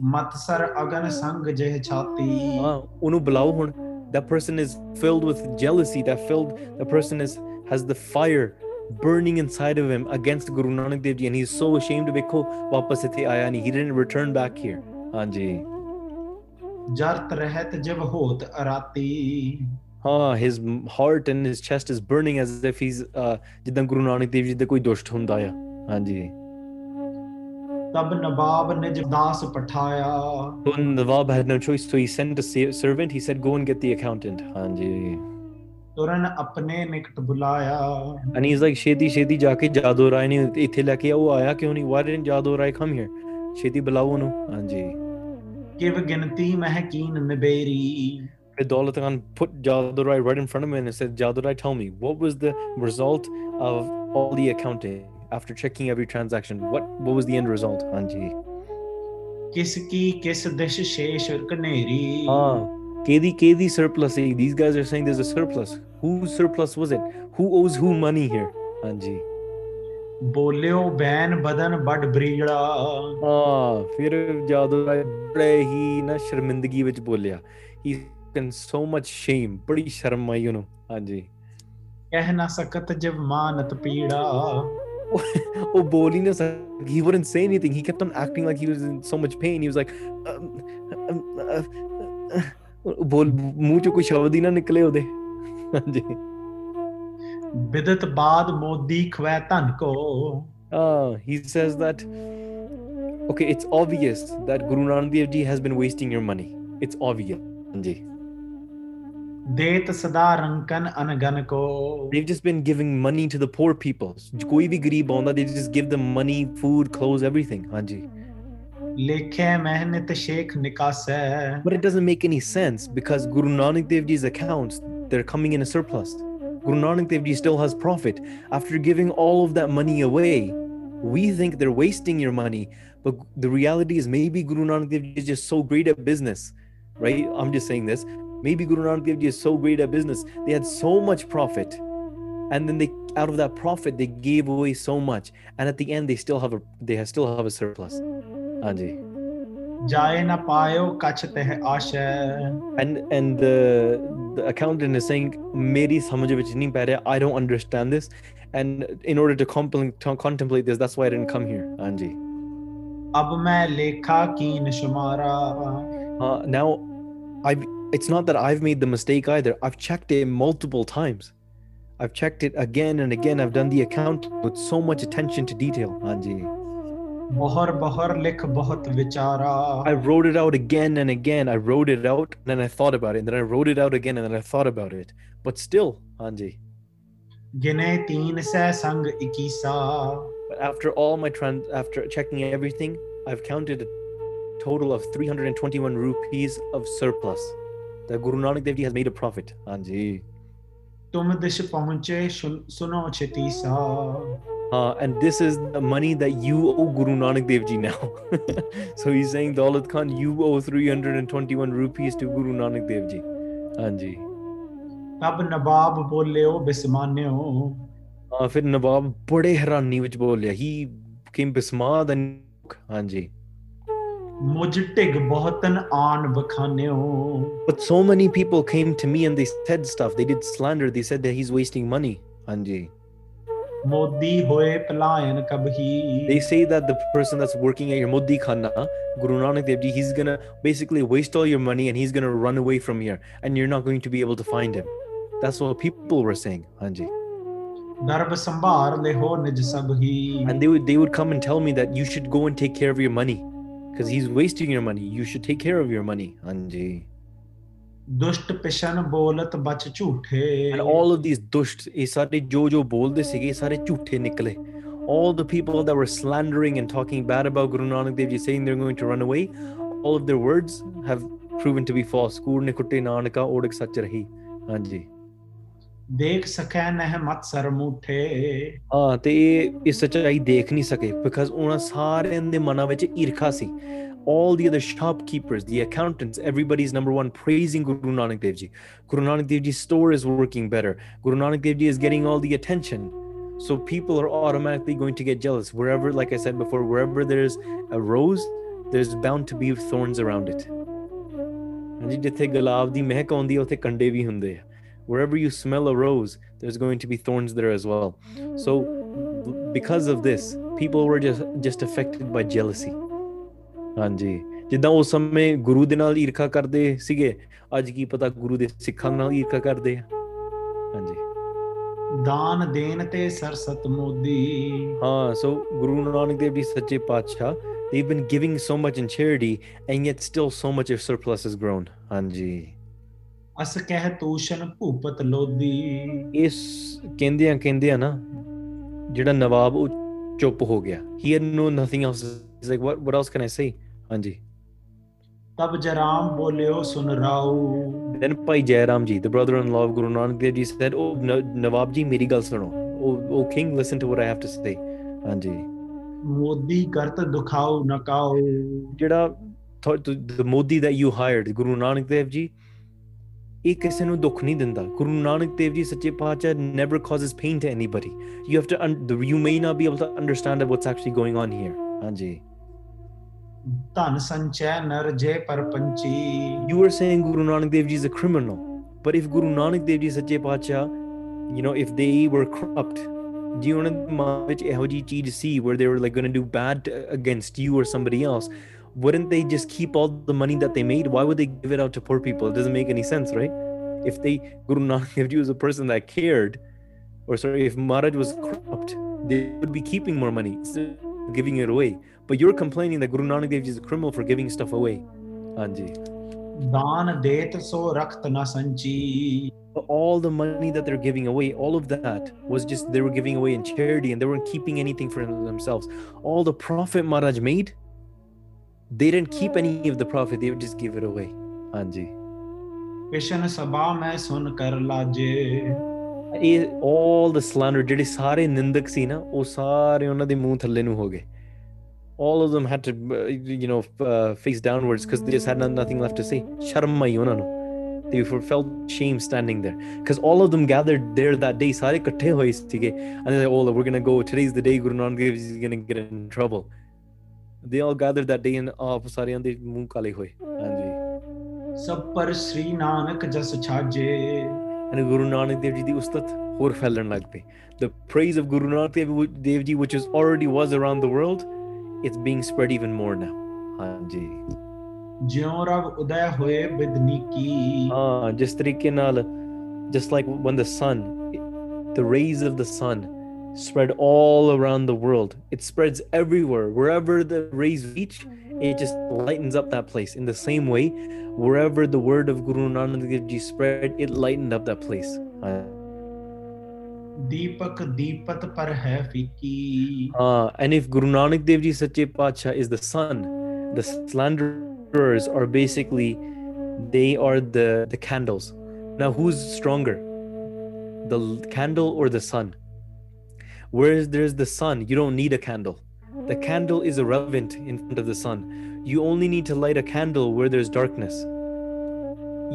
ਮਤਸਰ ਅਗਨ ਸੰਗ ਜਿਹ ਛਾਤੀ ਹਾਂ ਉਹਨੂੰ ਬੁਲਾਓ ਹੁਣ that person is filled with jealousy that filled the person is has the fire burning inside of him against Guru Nanak Dev Ji and he's so ashamed ਵੇਖੋ ਵਾਪਸ ਇੱਥੇ ਆਇਆ ਨਹੀਂ he didn't return back here ਹਾਂਜੀ ਜਰਤ ਰਹਿਤ ਜਬ ਹੋਤ ਅਰਾਤੀ ਹਾਂ his heart and his chest is burning as if he's uh, ਜਿੱਦਾਂ ਗੁਰੂ ਨਾਨਕ ਦੇਵ ਜੀ ਦਾ ਕੋਈ ਦੁਸ਼ਟ ਹੁੰਦਾ ਆ ਹਾਂਜੀ ਤਬ ਨਵਾਬ ਨਿਜ ਦਾਸ ਪਠਾਇਆ So Nawab had no choice, so he sent a sa- servant. He said, "Go and get the accountant." Hanji. ਤੁਰਨ ਆਪਣੇ ਨਿਕਟ ਬੁਲਾਇਆ And he's like, "Sheti, Sheti, ਜਾਕੇ ਜਾਦੋ ਰਾਏ ਨੇ ਇੱਥੇ ਲੈ ਕੇ ਆਓ ਆਇਆ ਕਿਉਂ ਨਹੀਂ? Why didn't ਜਾਦੋ Rai come here? ਛੇਤੀ ਬੁਲਾਓ ਉਹਨੂੰ." ਹਾਂਜੀ। ਕਿਵ ਗਿਣਤੀ ਮਹਿ ਕੀਨ ਨਿਬੇਰੀ ਫਿਰ Daulat Khan put Jadoo Rai right in front of him and said, Jadoo Rai, tell me, what was the result of all the accounting after checking every transaction? What what was the end result? Hanji. ਕਿਸ ਕੀ ਕਿਸ ਦਿਸ਼ ਸ਼ੇਸ਼ ਕਨੇਰੀ Ah, Kedi Kedi surplus. eh, These guys are saying there's a surplus. Whose surplus was it? Who owes who money here? Hanji. ਬੋਲਿਓ ਬੈਨ ਬਦਨ ਵੱਡ ਬਰੀੜਾ ਹਾਂ ਫਿਰ ਜਾਦੂ ਬੜੇ ਹੀ ਨਾ ਸ਼ਰਮਿੰਦਗੀ ਵਿੱਚ ਬੋਲਿਆ ਹੀ in so much shame ਬੜੀ ਸ਼ਰਮ ਆਈ ਉਹਨੂੰ ਹਾਂਜੀ ਕਹਿ ਨਾ ਸਕਤ ਜਬ ਮਾਨਤ ਪੀੜਾ [laughs] Obolin was he wouldn't say anything. He kept on acting like he was in so much pain. He was like, um, um, uh, uh, बोल मुंह चो कोई शब्द ही ना जी बिदत बाद मोदी खवै धन को he says that okay it's obvious that guru nanak dev ji has been wasting your money it's obvious Anji they've just been giving money to the poor people. कोई भी गरीब आंदा they just give them money food clothes everything. हां जी। लेखे मेहनत शेख निकास। But it doesn't make any sense because Guru Nanak Dev Ji's accounts they're coming in a surplus. Guru Nanak Dev Ji still has profit. After giving all of that money away we think they're wasting your money. But the reality is maybe Guru Nanak Dev Ji is just so great at business right? I'm just saying this. Maybe Guru Nanak Dev Ji is so great at business. They had so much profit. And then they out of that profit they gave away so much. And at the end they still have a they still have a surplus. Anji. And and the, the accountant is saying, Meri I don't understand this. And in order to, compl- to contemplate this, that's why I didn't come here. Anji. Uh, now I've it's not that I've made the mistake either. I've checked it multiple times. I've checked it again and again. I've done the account with so much attention to detail. Hanji. I wrote it out again and again. I wrote it out, and then I thought about it, and then I wrote it out again, and then I thought about it. But still, Hanji. But after all my trans, after checking everything, I've counted a total of 321 rupees of surplus. That Guru Nanak Dev Ji has made a profit. Anji. ਤੁਮ ਦਿਸ਼ ਪਹੁੰਚੇ ਸੁਨ- ਸੁਨੋ ਛਤੀਸਾ Uh, and this is the money that you owe Guru Nanak Dev Ji now. so he's saying, Daulat Khan, you owe 321 rupees to Guru Nanak Dev Ji. Anji. ਤਬ ਨਵਾਬ ਬੋਲਿਓ ਬਿਸਮਾਨਿਓ Uh, ਫਿਰ ਨਵਾਬ ਬੜੇ ਹੈਰਾਨੀ ਵਿੱਚ ਬੋਲਿਆ he came ਬਿਸਮਾਦ ਹਾਂਜੀ But so many people came to me and they said stuff. They did slander. They said that he's wasting money. Anji. They say that the person that's working at your Modi Khana, Guru Nanak Dev Ji, he's gonna basically waste all your money and he's gonna run away from here and you're not going to be able to find him. That's what people were saying, Anji. And they would they would come and tell me that you should go and take care of your money because he's wasting your money. You should take care of your money, Anji. ਦੁਸ਼ਟ ਪਿਸ਼ਨ ਬੋਲਤ ਬਚ ਝੂਠੇ And all of these dusht, ਇਹ ਸਾਰੇ ਜੋ ਜੋ ਬੋਲਦੇ ਸੀਗੇ ਇਹ ਸਾਰੇ ਝੂਠੇ ਨਿਕਲੇ. All the people that were slandering and talking bad about Guru Nanak Dev Ji, saying they're going to run away, all of their words have proven to be false. ਕੂੜ ਨੇ ਕੁੱਟੇ ਨਾਨਕਾ ਓੜਕ ਸੱਚ ਰਹੀ. ਹਾਂਜੀ. ਦੇਖ ਸਕੈ ਨਹਿ ਮਤ ਸਰ ਮੂਠੇ ਹਾਂ ਤੇ ਇਹ ਇਹ ਸੱਚਾਈ ਦੇਖ ਨਹੀਂ ਸਕੇ because ਉਹਨਾਂ ਸਾਰਿਆਂ ਦੇ ਮਨਾਂ ਵਿੱਚ ਈਰਖਾ ਸੀ. All the other shopkeepers, the accountants, everybody's number one praising Guru Nanak Dev Ji. Guru Nanak Dev Ji's store is working better. Guru Nanak Dev Ji is getting all the attention. So people are automatically going to get jealous. Wherever, like I said before, wherever there's a rose, there's bound to be thorns around it. ਹਾਂਜੀ ਜਿੱਥੇ ਗੁਲਾਬ ਦੀ ਮਹਿਕ ਆਉਂਦੀ ਹੈ ਉੱਥੇ ਕੰਡੇ ਵੀ ਹੁੰਦੇ ਆ wherever you smell a rose there's going to be thorns there as well so because of this people were just just affected by jealousy ਹਾਂਜੀ ਜਿੱਦਾਂ ਉਸ ਸਮੇਂ ਗੁਰੂ ਦੇ ਨਾਲ ਈਰਖਾ ਕਰਦੇ ਸੀਗੇ ਅੱਜ ਕੀ ਪਤਾ ਗੁਰੂ ਦੇ ਸਿੱਖਾਂ ਨਾਲ ਈਰਖਾ ਕਰਦੇ ਆ ਹਾਂਜੀ ਦਾਨ ਦੇਣ ਤੇ ਸਰਸਤ ਮੋਦੀ ਹਾਂ ਸੋ ਗੁਰੂ ਨਾਨਕ ਦੇਵ ਜੀ ਸੱਚੇ ਪਾਤਸ਼ਾਹ they've been giving so much in charity and yet still so much of surplus has grown ਹਾਂਜੀ ਅਸ ਕਹਿ ਤੂਸ਼ਨ ਭੂਪਤ ਲੋਦੀ ਇਸ ਕਹਿੰਦੇ ਆ ਕਹਿੰਦੇ ਆ ਨਾ ਜਿਹੜਾ ਨਵਾਬ ਉਹ ਚੁੱਪ ਹੋ ਗਿਆ। He know nothing of is like what what else can I say ਹਾਂਜੀ। ਤਬ ਜਰਾਮ ਬੋਲਿਓ ਸੁਨ ਰਾਉ ਦੈਨ ਭਾਈ ਜੈਰਾਮ ਜੀ ਦ ਬ੍ਰਦਰ ਇਨ ਲਾਵ ਗੁਰੂ ਨਾਨਕ ਦੇਵ ਜੀ ਸੈਡ ਉਹ oh, ਨਵਾਬ ਜੀ ਮੇਰੀ ਗੱਲ ਸੁਣੋ। ਉਹ ਉਹ king listen to what I have to say ਹਾਂਜੀ। ਮੋਦੀ ਕਰਤ ਦੁਖਾਓ ਨਕਾਓ। ਜਿਹੜਾ ਮੋਦੀ ਦਾ ਯੂ ਹਾਇਰਡ ਗੁਰੂ ਨਾਨਕ ਦੇਵ ਜੀ ਇਹ ਕਿਸੇ ਨੂੰ ਦੁੱਖ ਨਹੀਂ ਦਿੰਦਾ। ਗੁਰੂ ਨਾਨਕ ਦੇਵ ਜੀ ਸੱਚੇ ਪਾਤਸ਼ਾਹ never causes pain to anybody you have to you may ਨਾ be able to understand what's actually going on here ਹਾਂਜੀ। ਧਨ ਸੰਚੈ ਨਰ ਜੇ ਪਰਪੰਚੀ you are saying Guru Nanak Dev ji is a criminal but if Guru Nanak Dev ji ਸੱਚੇ ਪਾਤਸ਼ਾਹ you نو if they ਵਰ corrupt ਜੀ ਉਹਨਾਂ ਦੇ ਮਾਂ ਵਿੱਚ ਇਹੋ ਜੀ ਚੀਜ਼ ਸੀ where they were like going to do bad against you or somebody else? wouldn't they just keep all the money that they made? Why would they give it out to poor people? It doesn't make any sense, right? If they Guru Nanak [laughs] Dev was a person that cared, or sorry, if Maharaj was corrupt, they would be keeping more money giving it away. But you're complaining that Guru Nanak Dev is a criminal for giving stuff away. Anji. All the money that they're giving away, all of that was just they were giving away in charity and they weren't keeping anything for themselves. All the profit Maharaj made, they didn't keep any of the profit, they would just give it away. Anji. ਪਿਸ਼ਨ ਸਭਾ ਮੈਂ ਸੁਨ ਕਰ ਲਾਜੇ ਇਹ all the slander ਜਿਹੜੇ ਸਾਰੇ ਨਿੰਦਕ ਸੀ ਨਾ ਉਹ ਸਾਰੇ ਉਹਨਾਂ ਦੇ ਮੂੰਹ ਥੱਲੇ ਨੂੰ ਹੋ ਗਏ all of them had to uh, you know uh, face downwards because they just had no- nothing left to say ਸ਼ਰਮ ਆਈ ਉਹਨਾਂ ਨੂੰ they were- felt shame standing there because all of them gathered there that day ਸਾਰੇ ਇਕੱਠੇ ਹੋਏ ਸੀਗੇ and they're like oh we're going to go today's the day Guru Nanak Dev Ji is going to get in trouble They all gathered that day and ਆਪ ਸਾਰਿਆਂ ਦੇ ਮੂੰਹ ਕਾਲੇ ਹੋਏ ਹਾਂਜੀ ਸਭ ਪਰ ਸ੍ਰੀ ਨਾਨਕ ਜਸ ਛਾਜੇ and Guru Nanak Dev Ji ਦੀ ਉਸਤਤ ਹੋਰ ਫੈਲਣ ਲੱਗ ਪਈ the praise of Guru Nanak Dev, Dev Ji which is already was around the world it's being spread even more now ਹਾਂਜੀ ਜਿਉ ਰਵ ਉਦੈ ਹੋਏ ਬਿਦਨੀਕੀ ਹਾਂ ਜਿਸ ਤਰੀਕੇ ਨਾਲ just like when the sun the rays of the sun spread all around the world. It spreads everywhere. Wherever the rays reach, it just lightens up that place. In the same way, wherever the word of Guru Nanak Dev Ji spread, it lightened up that place. Deepak Deepat par hai fiki. Uh, and if Guru Nanak Dev Ji Sache Padshah is the sun, the slanderers are basically they are the the candles. Now who's stronger? The candle or the sun? Whereas there's the sun, you don't need a candle. The candle is irrelevant in front of the sun. You only need to light a candle where there's darkness.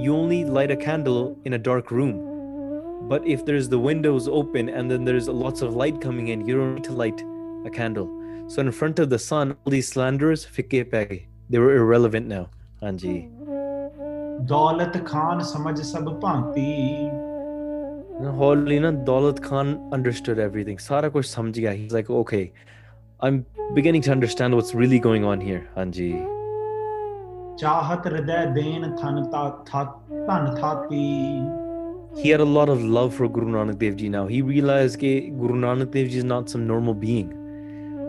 You only light a candle in a dark room. But if there's the windows open and then there's lots of light coming in, you don't need to light a candle. So in front of the sun, all these slanderers. They were irrelevant now. Anji. Khan sab Holy na Daulat Khan understood everything. Sara kuch samjh gaya. He's like, okay, I'm beginning to understand what's really going on here. Anji. ਚਾਹਤ ਹਿਰਦੈ ਦੇਨ ਥਨ ਤਾ ਥਾ ਧਨ ਥਾਤੀ He had a lot of love for Guru Nanak Dev Ji now. He realized that Guru Nanak Dev Ji is not some normal being.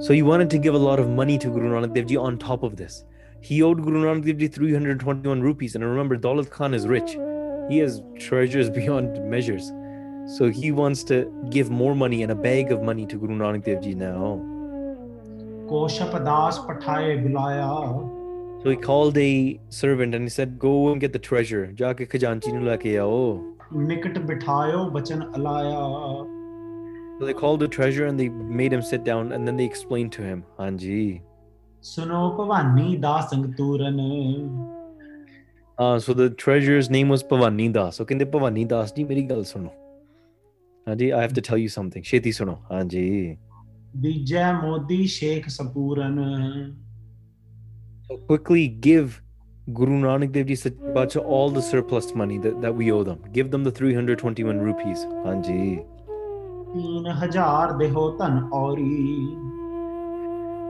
So he wanted to give a lot of money to Guru Nanak Dev Ji on top of this. He owed Guru Nanak Dev Ji 321 rupees. And remember, Daulat Khan is rich. He has treasures beyond [laughs] measures. So he wants to give more money and a bag of money to Guru Nanak Dev Ji now. ਕੋਸ਼ਪ ਦਾਸ ਪਠਾਏ ਬੁਲਾਇਆ So he called a servant and he said, Go and get the treasure. Jaake khajanchi nu lake aao. ਨਿਕਟ ਬਿਠਾਇਓ ਬਚਨ ਅਲਾਇਆ So they called the treasure and they made him sit down and then they explained to him, Hanji. ਸੁਨੋ Bhavani ਦਾਸੰਗ ਤੂਰਨ Uh, so the treasurer's name was Pavani Das. So ਕਹਿੰਦੇ Pavani Das ਜੀ ਮੇਰੀ ਗੱਲ ਸੁਣੋ ਹਾਂਜੀ I have to tell you something. ਛੇਤੀ ਸੁਣੋ ਹਾਂਜੀ ਦੀਜੈ ਮੋਦੀ ਸ਼ੇਖ ਸਪੂਰਨ So quickly give Guru Nanak Dev Ji Sache Pacha all the surplus money that, that we owe them. Give them the 321 rupees. Hanji. ਤੀਨ ਹਜ਼ਾਰ ਦੇਹੋ ਧਨ ਔਰੀ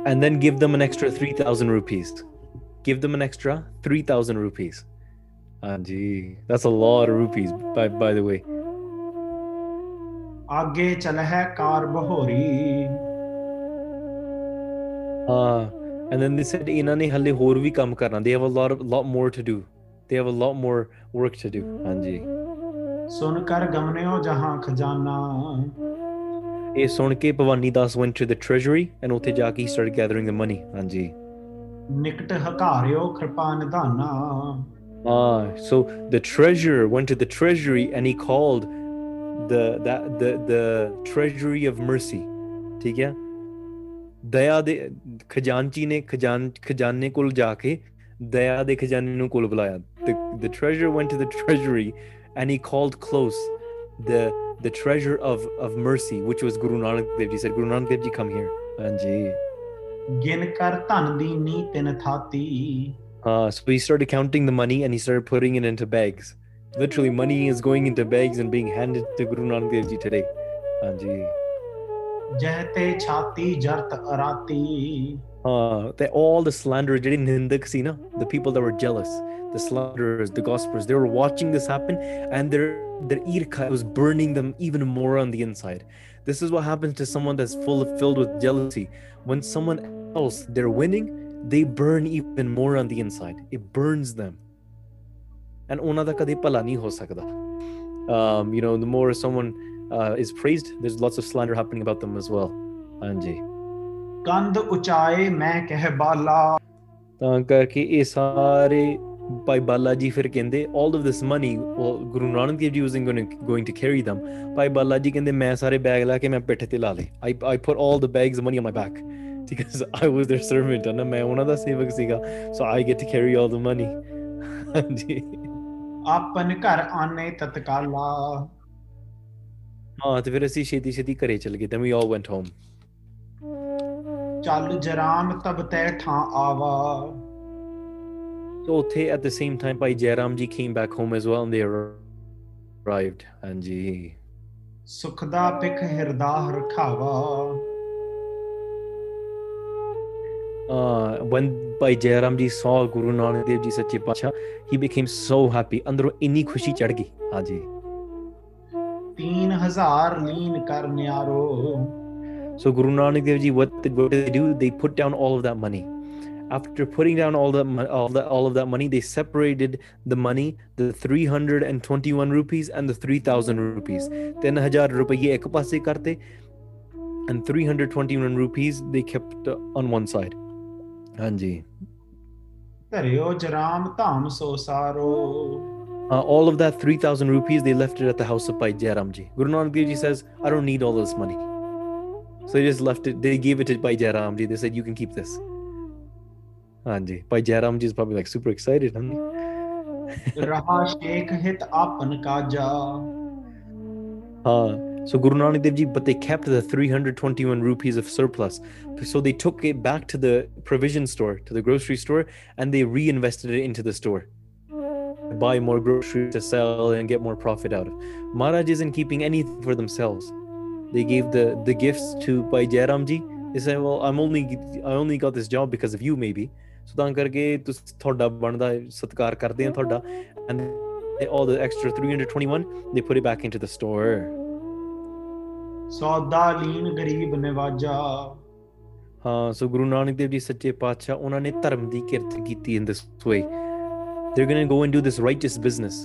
And then give them an extra 3,000 rupees. Give them an extra 3,000 rupees. Hanji. That's a lot of rupees, by, by the way. ਆਗੇ ਚਲ ਹੈ ਕਾਰ ਬਹੋਰੀ Uh, and then they said, ਇਹਨਾਂ ਨੇ ਹਲੇ ਹੋਰ ਵੀ ਕੰਮ ਕਰਨਾ. They have a lot of lot more to do. They have a lot more work to do. Hanji. ਸੁਨ ਕਰ ਗਮਨਿਓ ਜਹਾਂ ਖਜ਼ਾਨਾ ਇਹ ਸੁਣ ਕੇ ਭਵਾਨੀ ਦਾਸ went to the treasury and ਉੱਥੇ ਜਾ ਕੇ he started gathering the money. ਹਾਂਜੀ. ਨਿਕਟ ਹਕਾਰਿਓ ਕਿਰਪਾ ਨਿਧਾਨਾ Ah, so the treasurer went to the treasury and he called the that the the treasury of mercy. ਠੀਕ ਹੈ? ਦਇਆ ਦੇ ਖਜ਼ਾਨਚੀ ਨੇ ਖਜ਼ਾਨ ਖਜ਼ਾਨੇ ਕੋਲ ਜਾ ਕੇ ਦਇਆ ਦੇ ਖਜ਼ਾਨੇ ਨੂੰ ਕੋਲ ਬੁਲਾਇਆ. The the treasurer went to the treasury and he called close the the treasure of of mercy which was Guru Nanak Dev Ji said Guru Nanak Dev Ji come here. ਹਾਂਜੀ. ਗਿਨ ਕਰ ਧਨ ਦੀ ਨੀ ਤਿਨ ਥਾਤੀ Uh, so he started counting the money and he started putting it into bags. Literally, money is going into bags and being handed to Guru Nanak Dev Ji today. Hanji. ਜਹ ਤੇ ਛਾਤੀ ਜਰਤ ਅਰਾਤੀ Uh, they, all the slanderers, ਜਿਹੜੇ ਨਿੰਦਕ ਸੀ ਨਾ, the people that were jealous, the slanderers, the gossipers, they were watching this happen and their their irka was burning them even more on the inside. This is what happens to someone that's full of filled with jealousy. When someone else they're winning, they burn even more on the inside. It burns them. And ਉਹਨਾਂ ਦਾ ਕਦੇ ਭਲਾ ਨਹੀਂ ਹੋ ਸਕਦਾ. Um, you know, the more someone uh, is praised, there's lots of slander happening about them as well. Anji. ਕੰਧ ਉਚਾਏ ਮੈਂ ਕਹਿ ਬਾਲਾ ਤਾਂ ਕਰਕੇ ਇਹ ਸਾਰੇ ਭਾਈ ਬਾਲਾ ਜੀ ਫਿਰ ਕਹਿੰਦੇ all of this money well, ਗੁਰੂ ਨਾਨਕ ਦੇਵ ਜੀ going to, going to carry them Bhai Bala ji ਕਹਿੰਦੇ ਮੈਂ ਸਾਰੇ ਬੈਗ ਲਾ ਕੇ ਮੈਂ ਪਿੱਠ ਤੇ ਲਾ I, I put all the bags of money on my back because I was their servant and ਮੈਂ ਉਹਨਾਂ ਦਾ ਸੇਵਕ ਸੀਗਾ so I get to carry all the money ਹਾਂਜੀ ਆਪਨ ਘਰ ਆਨੇ ਤਤਕਾਲਾ ਹਾਂ ਤੇ ਫਿਰ ਅਸੀਂ ਛੇਤੀ ਛੇਤੀ ਘਰੇ ਚਲ ਗਏ then we all went home ਚੱਲ ਜਰਾਮ ਤਬ ਤੈ ਠਾਂ ਆਵਾ so ਉੱਥੇ at the same time ਭਾਈ ਜੈਰਾਮ ਜੀ came back home as well and they arrived ਹਾਂਜੀ ਸੁਖ ਦਾ ਪਿਖ ਹਿਰਦਾ ਰਖਾਵਾ when Bhai Jairam ji saw Guru Nanak Dev Ji Sache Pacha, he became so happy. ਅੰਦਰੋਂ ਇੰਨੀ ਖੁਸ਼ੀ ਚੜ ਗਈ ਹਾਂਜੀ 3000 ਲੀਨ ਕਰ ਨਿਆਰੋ So Guru Nanak Dev Ji, what did, what did they do? They put down all of that money. After putting down all the all that all of that money, they separated the money, the 321 rupees and the 3000 rupees. 3000 ਰੁਪਏ ਇੱਕ ਪਾਸੇ ਕਰਤੇ and 321 rupees they kept uh, on one side. Hanji. Uh, all of that 3,000 rupees, they left it at the house of Bhai Jairamji. Guru Nanak Dev Ji says, I don't need all this money. So they just left it. They gave it to Bhai Jairamji. They said, you can keep this. Anji Bhai Jairamji is probably like super excited. [laughs] Raha so Guru Nanak Dev ji, but they kept the 321 rupees of surplus. So they took it back to the provision store, to the grocery store, and they reinvested it into the store. Buy more groceries to sell and get more profit out of. Maharaj isn't keeping anything for themselves. They gave the, the gifts to Bhai Jairam ji. They said, Well, I'm only I only got this job because of you, maybe. So ਤਾਂ ਕਰਕੇ ਤੁਸੀਂ ਤੁਹਾਡਾ ਬਣਦਾ ਸਤਿਕਾਰ ਕਰਦੇ ਆ ਤੁਹਾਡਾ and all the extra 321 they put it back into the store. ਸੌਦਾ ਲੀਨ ਗਰੀਬ ਨਿਵਾਜਾ ਹਾਂ ਸੋ ਗੁਰੂ ਨਾਨਕ ਦੇਵ ਜੀ ਸੱਚੇ ਪਾਤਸ਼ਾਹ ਉਹਨਾਂ ਨੇ ਧਰਮ ਦੀ ਕਿਰਤ ਕੀਤੀ in this way they're going to go and do this righteous business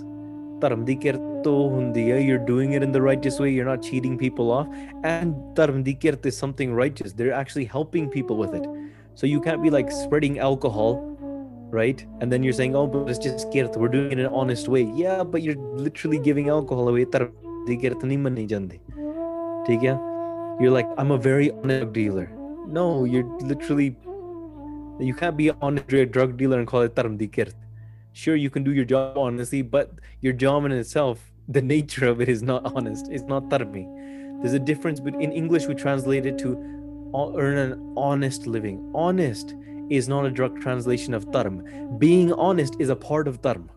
ਧਰਮ ਦੀ ਕਿਰਤ ਤੋਂ ਹੁੰਦੀ ਹੈ you're doing it in the righteous way you're not cheating people off and ਧਰਮ ਦੀ ਕਿਰਤ is something righteous they're actually helping people with it so you can't be like spreading alcohol right and then you're saying oh but it's just kirt we're doing it in an honest way yeah but you're literally giving alcohol away you're like i'm a very honest dealer. No you're literally you can't be honest, a drug dealer and call it taramdikirt sure you can do your job honestly but your job in itself the nature of it is not honest. It's not tarmi. There's a difference but in english we translate it to earn an honest living. Honest is not a direct translation of tarm. Being honest is a part of tarm.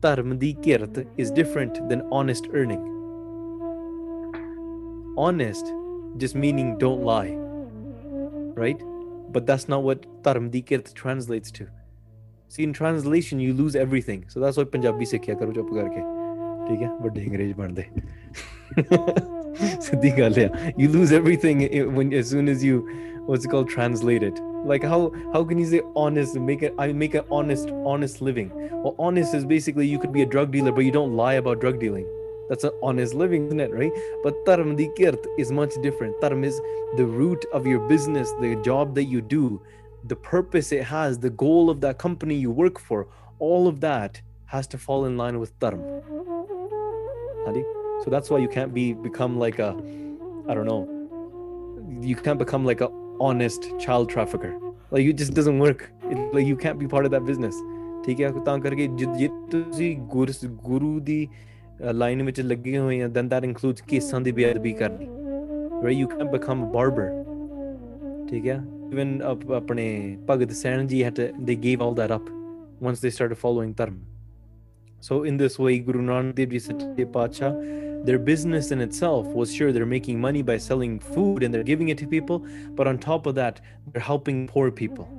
Tarm dikirt is different than honest earning Honest just meaning don't lie, right? But that's not what dharm di kirt translates to. See, in translation, you lose everything. So that's why Punjabi ਸਿੱਖਿਆ ਕਰੋ ਚੁੱਪ ਕਰਕੇ ਠੀਕ ਹੈ ਵੱਡੇ ਅੰਗਰੇਜ਼ ਬਣਦੇ ਸਿੱਧੀ ਗੱਲ ਆ you lose everything i- when as soon as you what's it called translate it like how how can you say honest and make it i make an honest honest living well honest is basically you could be a drug dealer but you don't lie about drug dealing that's an honest living isn't it right but dharm di kirt is much different dharm is the root of your business the job that you do the purpose it has the goal of that company you work for all of that has to fall in line with dharm Hadi? so that's why you can't be become like a i don't know you can't become like a honest child trafficker like it just doesn't work it, like you can't be part of that business ਠੀਕ ਹੈ ਤਾਂ ਕਰਕੇ ਜੇ ਜੇ ਤੁਸੀਂ ਗੁਰ ਗੁਰੂ ਦੀ line ਵਿੱਚ ਲੱਗੇ ਹੋਏ ਆ then that includes ਕੇਸਾਂ ਦੀ ਬੇਅਦਬੀ ਕਰਨੀ right you can't become a barber ਠੀਕ ਹੈ even ਅਪ- ਆਪਣੇ ਭਗਤ ਸੈਣ ਜੀ had to they gave all that up once they started following dharma so in this way Guru Nanak Dev Ji Sache Pacha their business in itself was sure they're making money by selling food and they're giving it to people but on top of that they're helping poor people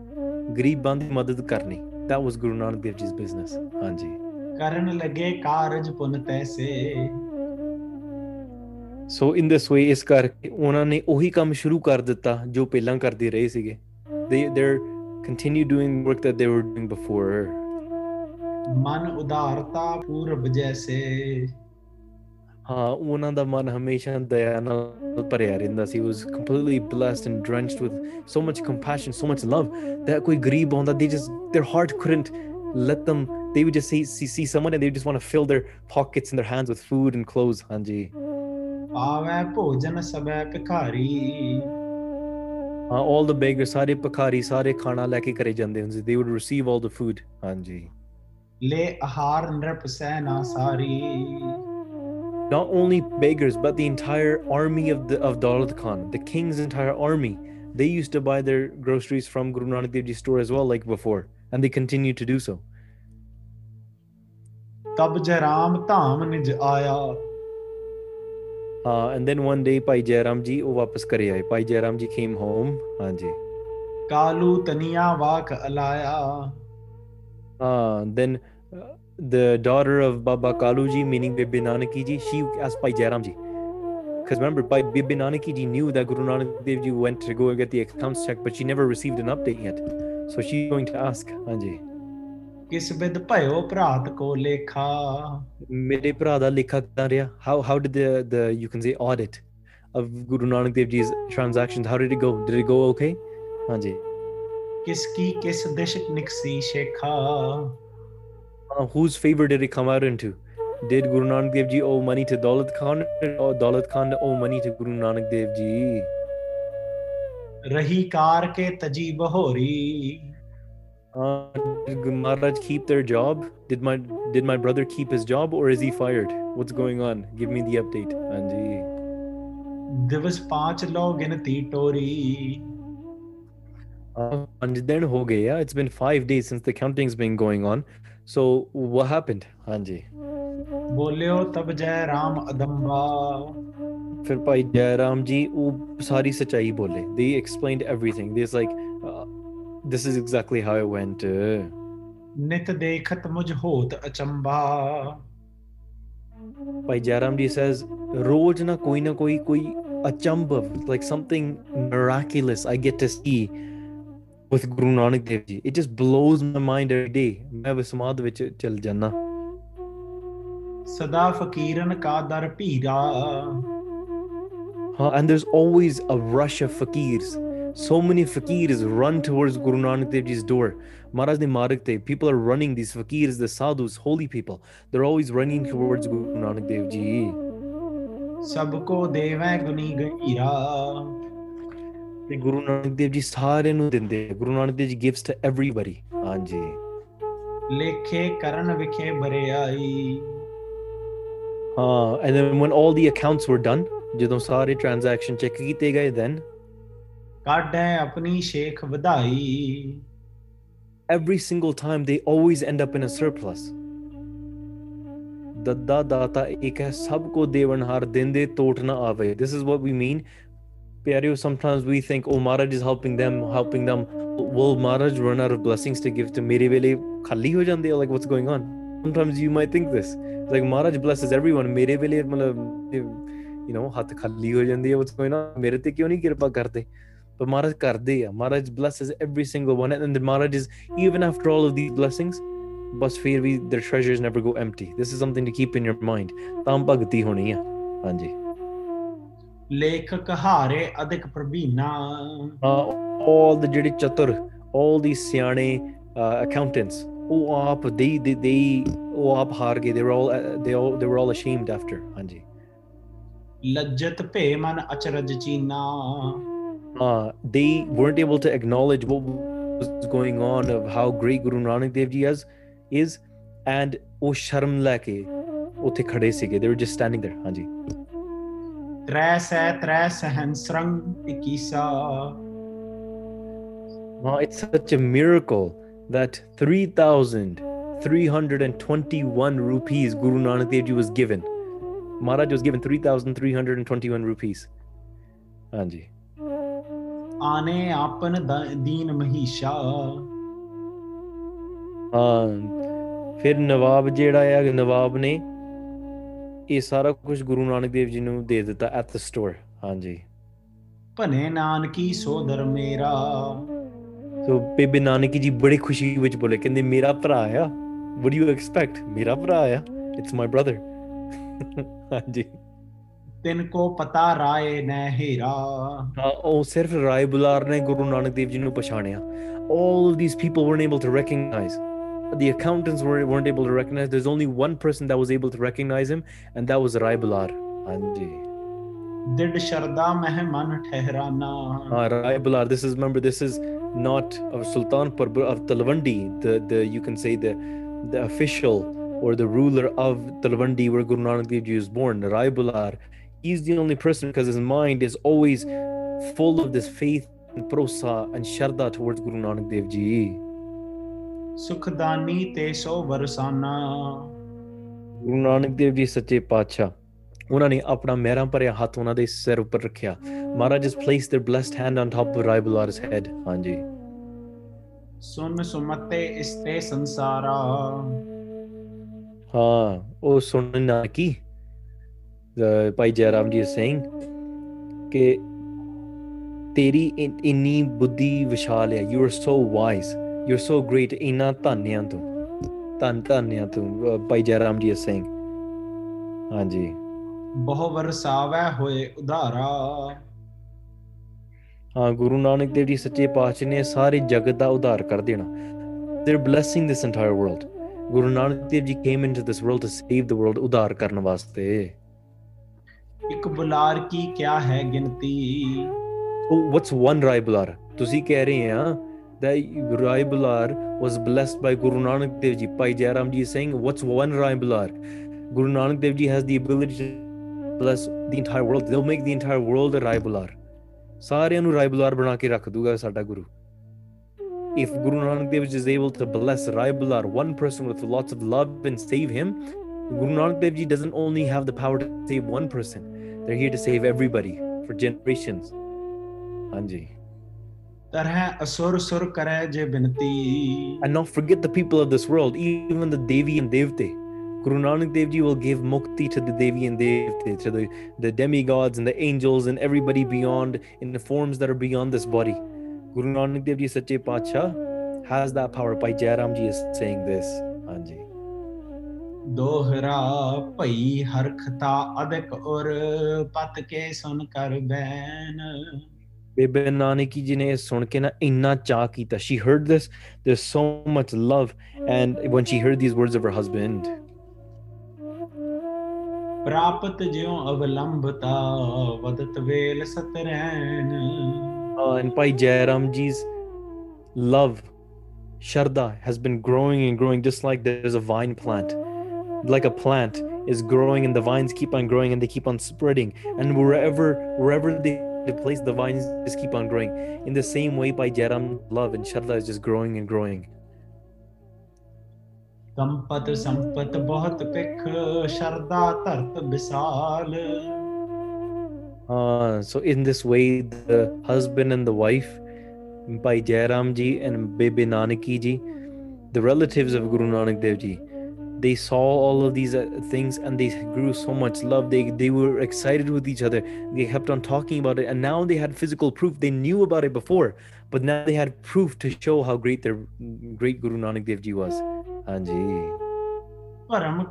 ਗਰੀਬਾਂ ਦੀ ਮਦਦ ਕਰਨੀ that was Guru Nanak Dev Ji's business ਹਾਂਜੀ ਕਰਨ ਲਗੇ ਕਾਰਜ ਪੁਨ ਤੈਸੇ। ਸੋ ਇਨ this ਵੇ ਇਸ ਕਰਕੇ ਉਹਨਾਂ ਨੇ ਉਹੀ ਕੰਮ ਸ਼ੁਰੂ ਕਰ ਦਿੱਤਾ ਜੋ ਪਹਿਲਾਂ ਕਰਦੇ ਰਹੇ ਸੀਗੇ। ਦੇ ਦੇਰ ਕੰਟੀਨਿਊ ਡੂਇੰਗ ਵਰਕ ਦੈਟ ਦੇ ਵਰ ਡੂਇੰਗ ਬਿਫੋਰ ਮਨ ਉਦਾਰਤਾ ਪੂਰਬ ਜੈਸੇ। ਹਾਂ ਉਹਨਾਂ ਦਾ ਮਨ ਹਮੇਸ਼ਾ ਦਇਆ ਨਾਲ ਭਰਿਆ ਰਹਿੰਦਾ ਸੀ। Was completely blessed and drenched with so much compassion so much love that ਕੋਈ ਗਰੀਬ ਆਉਂਦਾ they just their heart couldn't let them they would just see see, see someone and they just want to fill their pockets and their hands with food and clothes, Hanji. Uh, all the beggars, sare pakari, sare khana leke kare jande hunde. They would receive all the food, Hanji. Le ahar nrapasena sari not only beggars but the entire army of the of Daulat Khan, the king's entire army. They used to buy their groceries from Guru Nanak Dev Ji's store as well, like before, and they continue to do so. ਤਬ ਜਰਾਮ ਧਾਮ ਨਿਜ ਆਇਆ uh, and then one day Pai Jairam Ji ਉਹ ਵਾਪਸ ਘਰੇ ਆਏ Pai Jairam Ji came home ਹਾਂਜੀ ਕਾਲੂ ਤਨੀਆ ਵਾਕ ਅਲਾਇਆ uh, then uh, the daughter of Baba Kaluji meaning Bibi Nanaki Ji she asked Pai Jairam Ji because remember Pai Bibi Nanaki Ji knew that Guru Nanak Dev Ji went to go get the accounts checked but she never received an update yet so she's going to ask ਹਾਂਜੀ ਕਿਸ ਵਿਦ ਭਇਓ ਭਰਾਤ ਕੋ ਲੇਖਾ ਮੇਰੇ ਭਰਾ ਦਾ ਲੇਖਾ ਕਿਦਾਂ ਰਿਹਾ how how did the the you can say audit of Guru Nanak Dev Ji's transactions how did it go did it go okay ਹਾਂਜੀ ਕਿਸ ਕੀ ਕਿਸ ਦਿਸ਼ ਨਿਕਸੀ Shekha uh, whose favor did it come out into did Guru Nanak Dev Ji owe money to Daulat Khan or Daulat Khan owe money to Guru Nanak Dev Ji ਰਹੀ ਕਾਰ ਕੇ ਤਜੀ ਬਹੋਰੀ uh, did Maharaj keep their job did my did my brother keep his job or is he fired what's going on give me the update ਹਾਂਜੀ ਦਿਵਸ ਪਾਂਚ ਲੋ ਗਿਣਤੀ Tory Uh, ਪੰਜ ਦਿਨ ਹੋ ਗਏ ਆ it's been 5 days since the counting's been going on so what happened ਹਾਂਜੀ ਬੋਲਿਓ ਤਬ ਜੈ ਰਾਮ ਅਦੰਬਾ ਫਿਰ ਭਾਈ ਜੈਰਾਮ ਜੀ ਉਹ ਸਾਰੀ ਸਚਾਈ ਬੋਲੇ they explained everything there's like uh, this is exactly how it went uh, ਨਿਤ ਦੇਖਤ ਮੁਝ ਹੋਤ ਅਚੰਬਾ ਭਾਈ ਜੈਰਾਮ ਜੀ says ਰੋਜ਼ ਨਾ ਕੋਈ ਨਾ ਕੋਈ ਕੋਈ ਅਚੰਭਵ like something miraculous I get to see with Guru Nanak Dev Ji it just blows my mind every day ਮੈਂ ਵਿਸਮਾਦ ਵਿੱਚ ਚਲ ਜਾਣਾ ਸਦਾ ਫਕੀਰਨ ਕਾ ਦਰ Bhira Huh, and there's always a rush of fakirs. So many fakirs run towards Guru Nanak Dev Ji's door. Maharaj ne Marak Dev, people are running, these fakirs, the sadhus, holy people. They're always running towards Guru Nanak Dev Ji. ਸਭ ਕੋ ਦੇਵੈ ਗੁਨੀ ਗਹੀਰਾ ਤੇ Guru Nanak Dev Ji ਸਾਰਿਆਂ ਨੂੰ ਦਿੰਦੇ ਆ। Guru Nanak Dev Ji gives to everybody. ਹਾਂਜੀ ਲੇਖੇ ਕਰਨ ਵਿਖੇ ਬਰਿਆਈ ਹਾਂ and then when all the accounts were done ਜਦੋਂ ਸਾਰੇ transaction check ਕੀਤੇ ਗਏ then ਕਾਢੈ ਆਪਣੀ ਸ਼ੇਖ ਵਧਾਈ every single time they always end up in a surplus ਦੱਦਾ ਦਾਤਾ ਇੱਕ ਹੈ ਸਭ ਕੋ ਦੇਵਨਹਾਰ ਦਿੰਦੇ ਤੋਟ ਨਾ ਆਵੇ this is what we mean ਪਿਆਰਿਓ sometimes we think oh Maharaj is helping them helping them will Maharaj run out of blessings to give to ਮੇਰੇ ਵੇਲੇ ਖਾਲੀ ਹੋ ਜਾਂਦੇ ਆ like what's going on sometimes you might think this It's like Maharaj blesses everyone ਮੇਰੇ ਵੇਲੇ ਮਤਲਬ you know ਹੱਥ ਖਾਲੀ ਹੋ ਜਾਂਦੀ ਹੈ what's going on ਮੇਰੇ ਤੇ ਕਿਉਂ ਨਹੀਂ ਕਿਰਪਾ ਕਰਦੇ but Maharaj ਕਰਦੇ ਆ Maharaj blesses every single one and the Maharaj is even after all of these blessings ਬਸ ਫਿਰ ਵੀ their treasures never go empty this is something to keep in your mind ਤਾਂ ਭਗਤੀ ਹੋਣੀ ਆ ਹਾਂਜੀ ਲੇਖਕ ਹਾਰੇ ਅਧਿਕ ਪ੍ਰਭੀਨਾ uh, all the ਜਿਹੜੇ ਚਤੁਰ all these ਸਿਆਣੇ uh, accountants ਉਹ ਆਪ they they, they ਉਹ ਆਪ ਹਾਰ ਗਏ they were all uh, they all they were all ashamed after ਹਾਂਜੀ ਲੱਜਤ ਭੇ ਮਨ ਅਚਰਜ ਚੀਨਾ uh, they weren't able to acknowledge what was going on of how great Guru Nanak Dev Ji is is and ਉਹ ਸ਼ਰਮ ਲੈ ਕੇ ਉੱਥੇ ਖੜੇ ਸੀਗੇ they were just standing there ਹਾਂਜੀ ਤ੍ਰੈ ਸੈ ਤ੍ਰੈ ਸਹਨ ਸਰੰਗ ਇਕੀਸਾ Wow, it's such a miracle that 3,321 rupees Guru Nanak Dev Ji was given. Maharaj was given 3,321 rupees. Anji. ਆਨੇ ਆਪਨ ਦੀਨ ਮਹੀਸ਼ਾ। ਹਾਂ ਫਿਰ ਨਵਾਬ ਜਿਹੜਾ ਆ ਨਵਾਬ ਨੇ ਇਹ ਸਾਰਾ ਕੁਝ ਗੁਰੂ ਨਾਨਕ ਦੇਵ ਜੀ ਨੂੰ ਦੇ ਦਿੱਤਾ ਐਟ ਦ ਸਟੋਰ ਹਾਂਜੀ। ਭਨੇ ਨਾਨਕੀ ਸੋਦਰ ਮੇਰਾ। ਸੋ ਬੇਬੇ ਨਾਨਕੀ ਜੀ ਬੜੀ ਖੁਸ਼ੀ ਵਿੱਚ ਬੋਲੇ ਕਹਿੰਦੇ ਮੇਰਾ ਭਰਾ ਆ। Do you expect? ਮੇਰਾ ਭਰਾ ਆ? It's my brother [laughs] ਹਾਂਜੀ। ਤਿਨ ਕੋ ਪਤਾ ਰਾਏ ਨੈ ਹੀਰਾ ਹਾਂ ਉਹ ਸਿਰਫ ਰਾਏ ਬੁਲਾਰ ਨੇ ਗੁਰੂ ਨਾਨਕ ਦੇਵ ਜੀ ਨੂੰ ਪਛਾਣਿਆ all of these people weren't able to recognize the accountants were, weren't able to recognize there's only one person that was able to recognize him and that was rai bular ਹਾਂਜੀ ਦਿੜ ਸ਼ਰਦਾ ਮਹਿ ਮਨ ਠਹਿਰਾਨਾ Ah, Rai Bular. This is remember. This is not of Sultanpur, but of Talwandi. The the you can say the the official or the ruler of Talwandi, where Guru Nanak Dev Ji was born. Rai Bular. He's the only person because his mind is always full of this faith and prosa and sharda towards Guru Nanak Dev Ji. ਸੁਖਦਾਨੀ ਤੇ ਸੋ ਵਰਸਾਨਾ Guru Nanak Dev Ji ਸੱਚੇ ਪਾਤਸ਼ਾਹ ਉਹਨਾਂ ਨੇ ਆਪਣਾ ਮਹਿਰਾਂ ਭਰਿਆ ਹੱਥ ਉਹਨਾਂ ਦੇ ਸਿਰ ਉੱਪਰ ਰੱਖਿਆ Maharaj just placed their blessed hand on top of Rai Bular's head. ਹਾਂਜੀ ਸੁਨ ਸੁਮਤੇ ਇਸਤੇ ਸੰਸਾਰਾ ਹਾਂ ਉਹ ਸੁਣਨਾ ਕੀ the ਭਾਈ ਜੈਰਾਮ ਜੀ saying ਕਿ ਤੇਰੀ ਇੰਨੀ ਬੁੱਧੀ ਵਿਸ਼ਾਲ ਹੈ you are so wise you're so great ਇੰਨਾ ਧੰਨਿਆ ਤੂੰ ਧੰਨ ਧੰਨਿਆ ਤੂੰ ਭਾਈ ਜੈਰਾਮ ਜੀ saying ਹਾਂਜੀ ਬਹੁ ਵਰਸਾਵੈ ਹੋਏ ਉਧਾਰਾ ਹਾਂ ਗੁਰੂ ਨਾਨਕ ਦੇਵ ਜੀ ਸੱਚੇ ਪਾਤਸ਼ਾਹ ਨੇ ਸਾਰੇ ਜਗਤ ਦਾ ਉਧਾਰ ਕਰ ਦੇਣਾ they're blessing this entire world ਗੁਰੂ ਨਾਨਕ ਦੇਵ ਜੀ came into this world to save the world ਉਧਾਰ ਕਰਨ ਵਾਸਤੇ ਇੱਕ ਬੁਲਾਰ ਕੀ ਕਿਆ ਹੈ ਗਿਣਤੀ Oh, what's one Rai Bular? ਤੁਸੀਂ ਕਹਿ ਰਹੇ ਆ that Rai Bular was blessed by Guru Nanak Dev Ji. Pai Jairam Ji is saying, what's one Rai Bular? Guru Nanak Dev Ji has the ability to bless the entire world. They'll make the entire world a Rai Bular. ਸਾਰਿਆਂ ਨੂੰ Rai Bular ਬਣਾ ਕੇ ਰੱਖ ਦੂਗਾ ਸਾਡਾ ਗੁਰੂ. If Guru Nanak Dev Ji is able to bless Rai Bular, one person with lots of love and save him, Guru Nanak Dev Ji doesn't only have the power to save one person, they're here to save everybody for generations. Anji. And not forget the people of this world, even the Devi and Devte. Guru Nanak Dev Ji will give mukti to the Devi and Devte, to the, the demigods and the angels and everybody beyond in the forms that are beyond this body. Guru Nanak Dev Ji Sache Padshah has that power. Bhai Jairam Ji is saying this. Anji. ਦੋਹਰਾ ਭਈ ਹਰਖਤਾ ਅਦਕ ਔਰ ਪਤ ਕੇ ਸੁਨ ਕਰ ban Bebe Nanaki Ji ne ਸੁਣ ਕੇ ਨਾ ਇੰਨਾ ਚਾਹ ਕੀਤਾ. She heard this. There's so much love. And when she heard these words of her husband, ਪ੍ਰਾਪਤ ਜਿਉ ਅਵਲੰਬਤਾ ਵਦਤ ਵੇਲ ਸਤਰੈਨ Uh, and Pai Jairam Ji's love, Sharda, has been growing and growing just like there's a vine plant. like a plant is growing and the vines keep on growing and they keep on spreading. And wherever wherever they place the vines just keep on growing. In the same way Bhai Jairam love inshallah is just growing and growing. Sampat बहुत पिख विशाल so in this way the husband and the wife Bhai Jairam ji and Bibi Nanak ji the relatives of Guru Nanak Dev ji they saw all of these uh, things and they grew so much love. They they were excited with each other. They kept on talking about it and now they had physical proof. They knew about it before but now they had proof to show how great their great guru nanak dev ji was. Anji. परम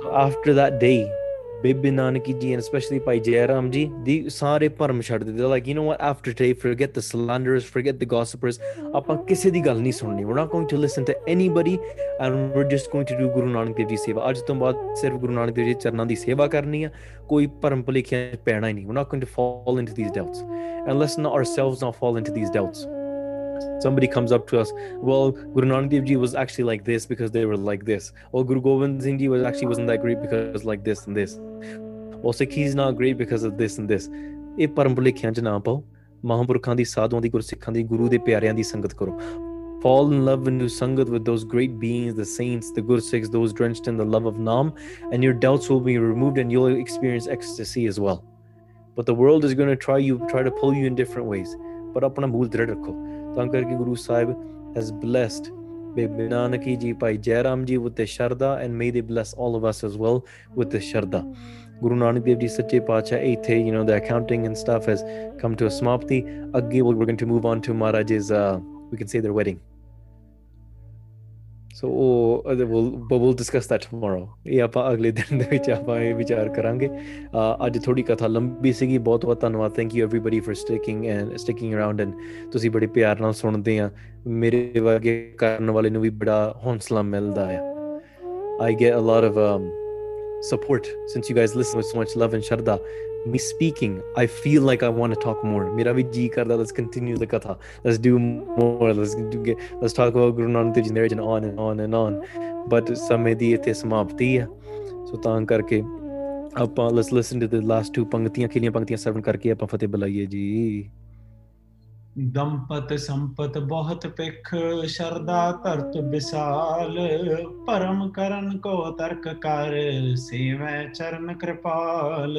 So after that day, Bebe Nanaki ji and specially ਭਾਈ ਜੈਰਾਮ ਜੀ, ਦੀ ਸਾਰੇ ਭਰਮ ਛੱਡ ਦਿੱਤੇ। Like you نو what after ਟੇ forget the slanders forget the gossipers ਆਪਾਂ ਕਿਸੇ ਦੀ ਗੱਲ ਨਹੀਂ ਸੁਣਨੀ। We not going to listen to anybody and we just going to do Guru Nanak Dev ji seva ਅੱਜ ਤੋਂ ਬਾਅਦ ਸਿਰਫ ਗੁਰੂ ਨਾਨਕ ਦੇਵ ਜੀ ਚਰਨਾਂ ਦੀ ਸੇਵਾ ਕਰਨੀ ਆ। ਕੋਈ ਭਰਮ ਭੁਲੇਖਿਆਂ ਪੈਣਾ ਹੀ ਨਹੀਂ। We not going to fall into these doubts and let's not ourselves not fall into these doubts somebody comes up to us well guru nanak dev ji was actually like this because they were like this or guru gobind singh ji was actually wasn't that great because like this and this or sikh he's not great because of this and this ਇਹ ਪਰਮ ਭੁਲੇਖਿਆਂ 'ਚ ਨਾ ਪਾਓ ਮਹਾਂਪੁਰਖਾਂ ਦੀ ਸਾਧੂਆਂ ਦੀ ਗੁਰਸਿੱਖਾਂ ਦੀ ਗੁਰੂ ਦੇ ਪਿਆਰਿਆਂ ਦੀ ਸੰਗਤ ਕਰੋ fall in love into sangat with those great beings the saints the gursikhs those drenched in the love of nam and your doubts will be removed and you'll experience ecstasy as well but the world is going to try you try to pull you in different ways ਪਰ ਆਪਣਾ ਮੂਲ ਦ੍ਰਿੜ ਰੱਖੋ ਤਾਂ Guru Sahib has blessed blessed Baby Nanaki ji Pai Jairam ji with the Sharda and may they bless all of us as well with the Sharda. Guru Nanak Dev Ji Sache Padshah Aithe, you know, the accounting and stuff has come to a smapti. Agge, we're going to move on to Maharaj's, uh, we can say their wedding. So ਉਹ bubble discuss that tomorrow ਇਹ ਆਪਾਂ ਅਗਲੇ ਦਿਨ ਦੇ ਵਿੱਚ ਆਪਾਂ ਇਹ ਵਿਚਾਰ ਕਰਾਂਗੇ। ਅੱਜ ਥੋੜੀ ਕਥਾ ਲੰਬੀ ਸੀਗੀ। ਬਹੁਤ ਬਹੁਤ ਧੰਨਵਾਦ। Thank you everybody for sticking and sticking around and ਤੁਸੀਂ ਬੜੇ ਪਿਆਰ ਨਾਲ ਸੁਣਦੇ ਆ। ਮੇਰੇ ਵਰਗੇ ਕਰਨ ਵਾਲੇ ਨੂੰ ਵੀ ਬੜਾ ਹੌਂਸਲਾ ਮਿਲਦਾ ਆ। I get a lot of support since you guys listen with so much love and shraddha Me speaking, I feel like I want to talk more. Mera bhi ji karda, let's continue the katha. Let's do more. Let's do get, let's talk about Guru Nanak Dev Ji's marriage and on and on and on. But ਸਮੇਂ ਦੀ ਇੱਥੇ ਸਮਾਪਤੀ ਹੈ ਸੋ ਤਾਂ ਕਰਕੇ ਆਪਾਂ let's listen to the last two ਪੰਕਤੀਆਂ ਖਿਲੀਆਂ ਪੰਕਤੀਆਂ ਸਰਵਣ ਕਰਕੇ ਆਪਾਂ ਫਤਿਹ ਬੁਲਾਈਏ ਜੀ ਦੰਪਤ ਸੰਪਤ ਬਹੁਤ ਪਿਖ ਸ਼ਰਦਾ ਧਰਤ ਵਿਸਾਲ ਪਰਮ ਕਰਨ ਕੋ ਤਰਕ ਕਰ ਸੇਵੈ ਚਰਨ ਕਿਰਪਾਲ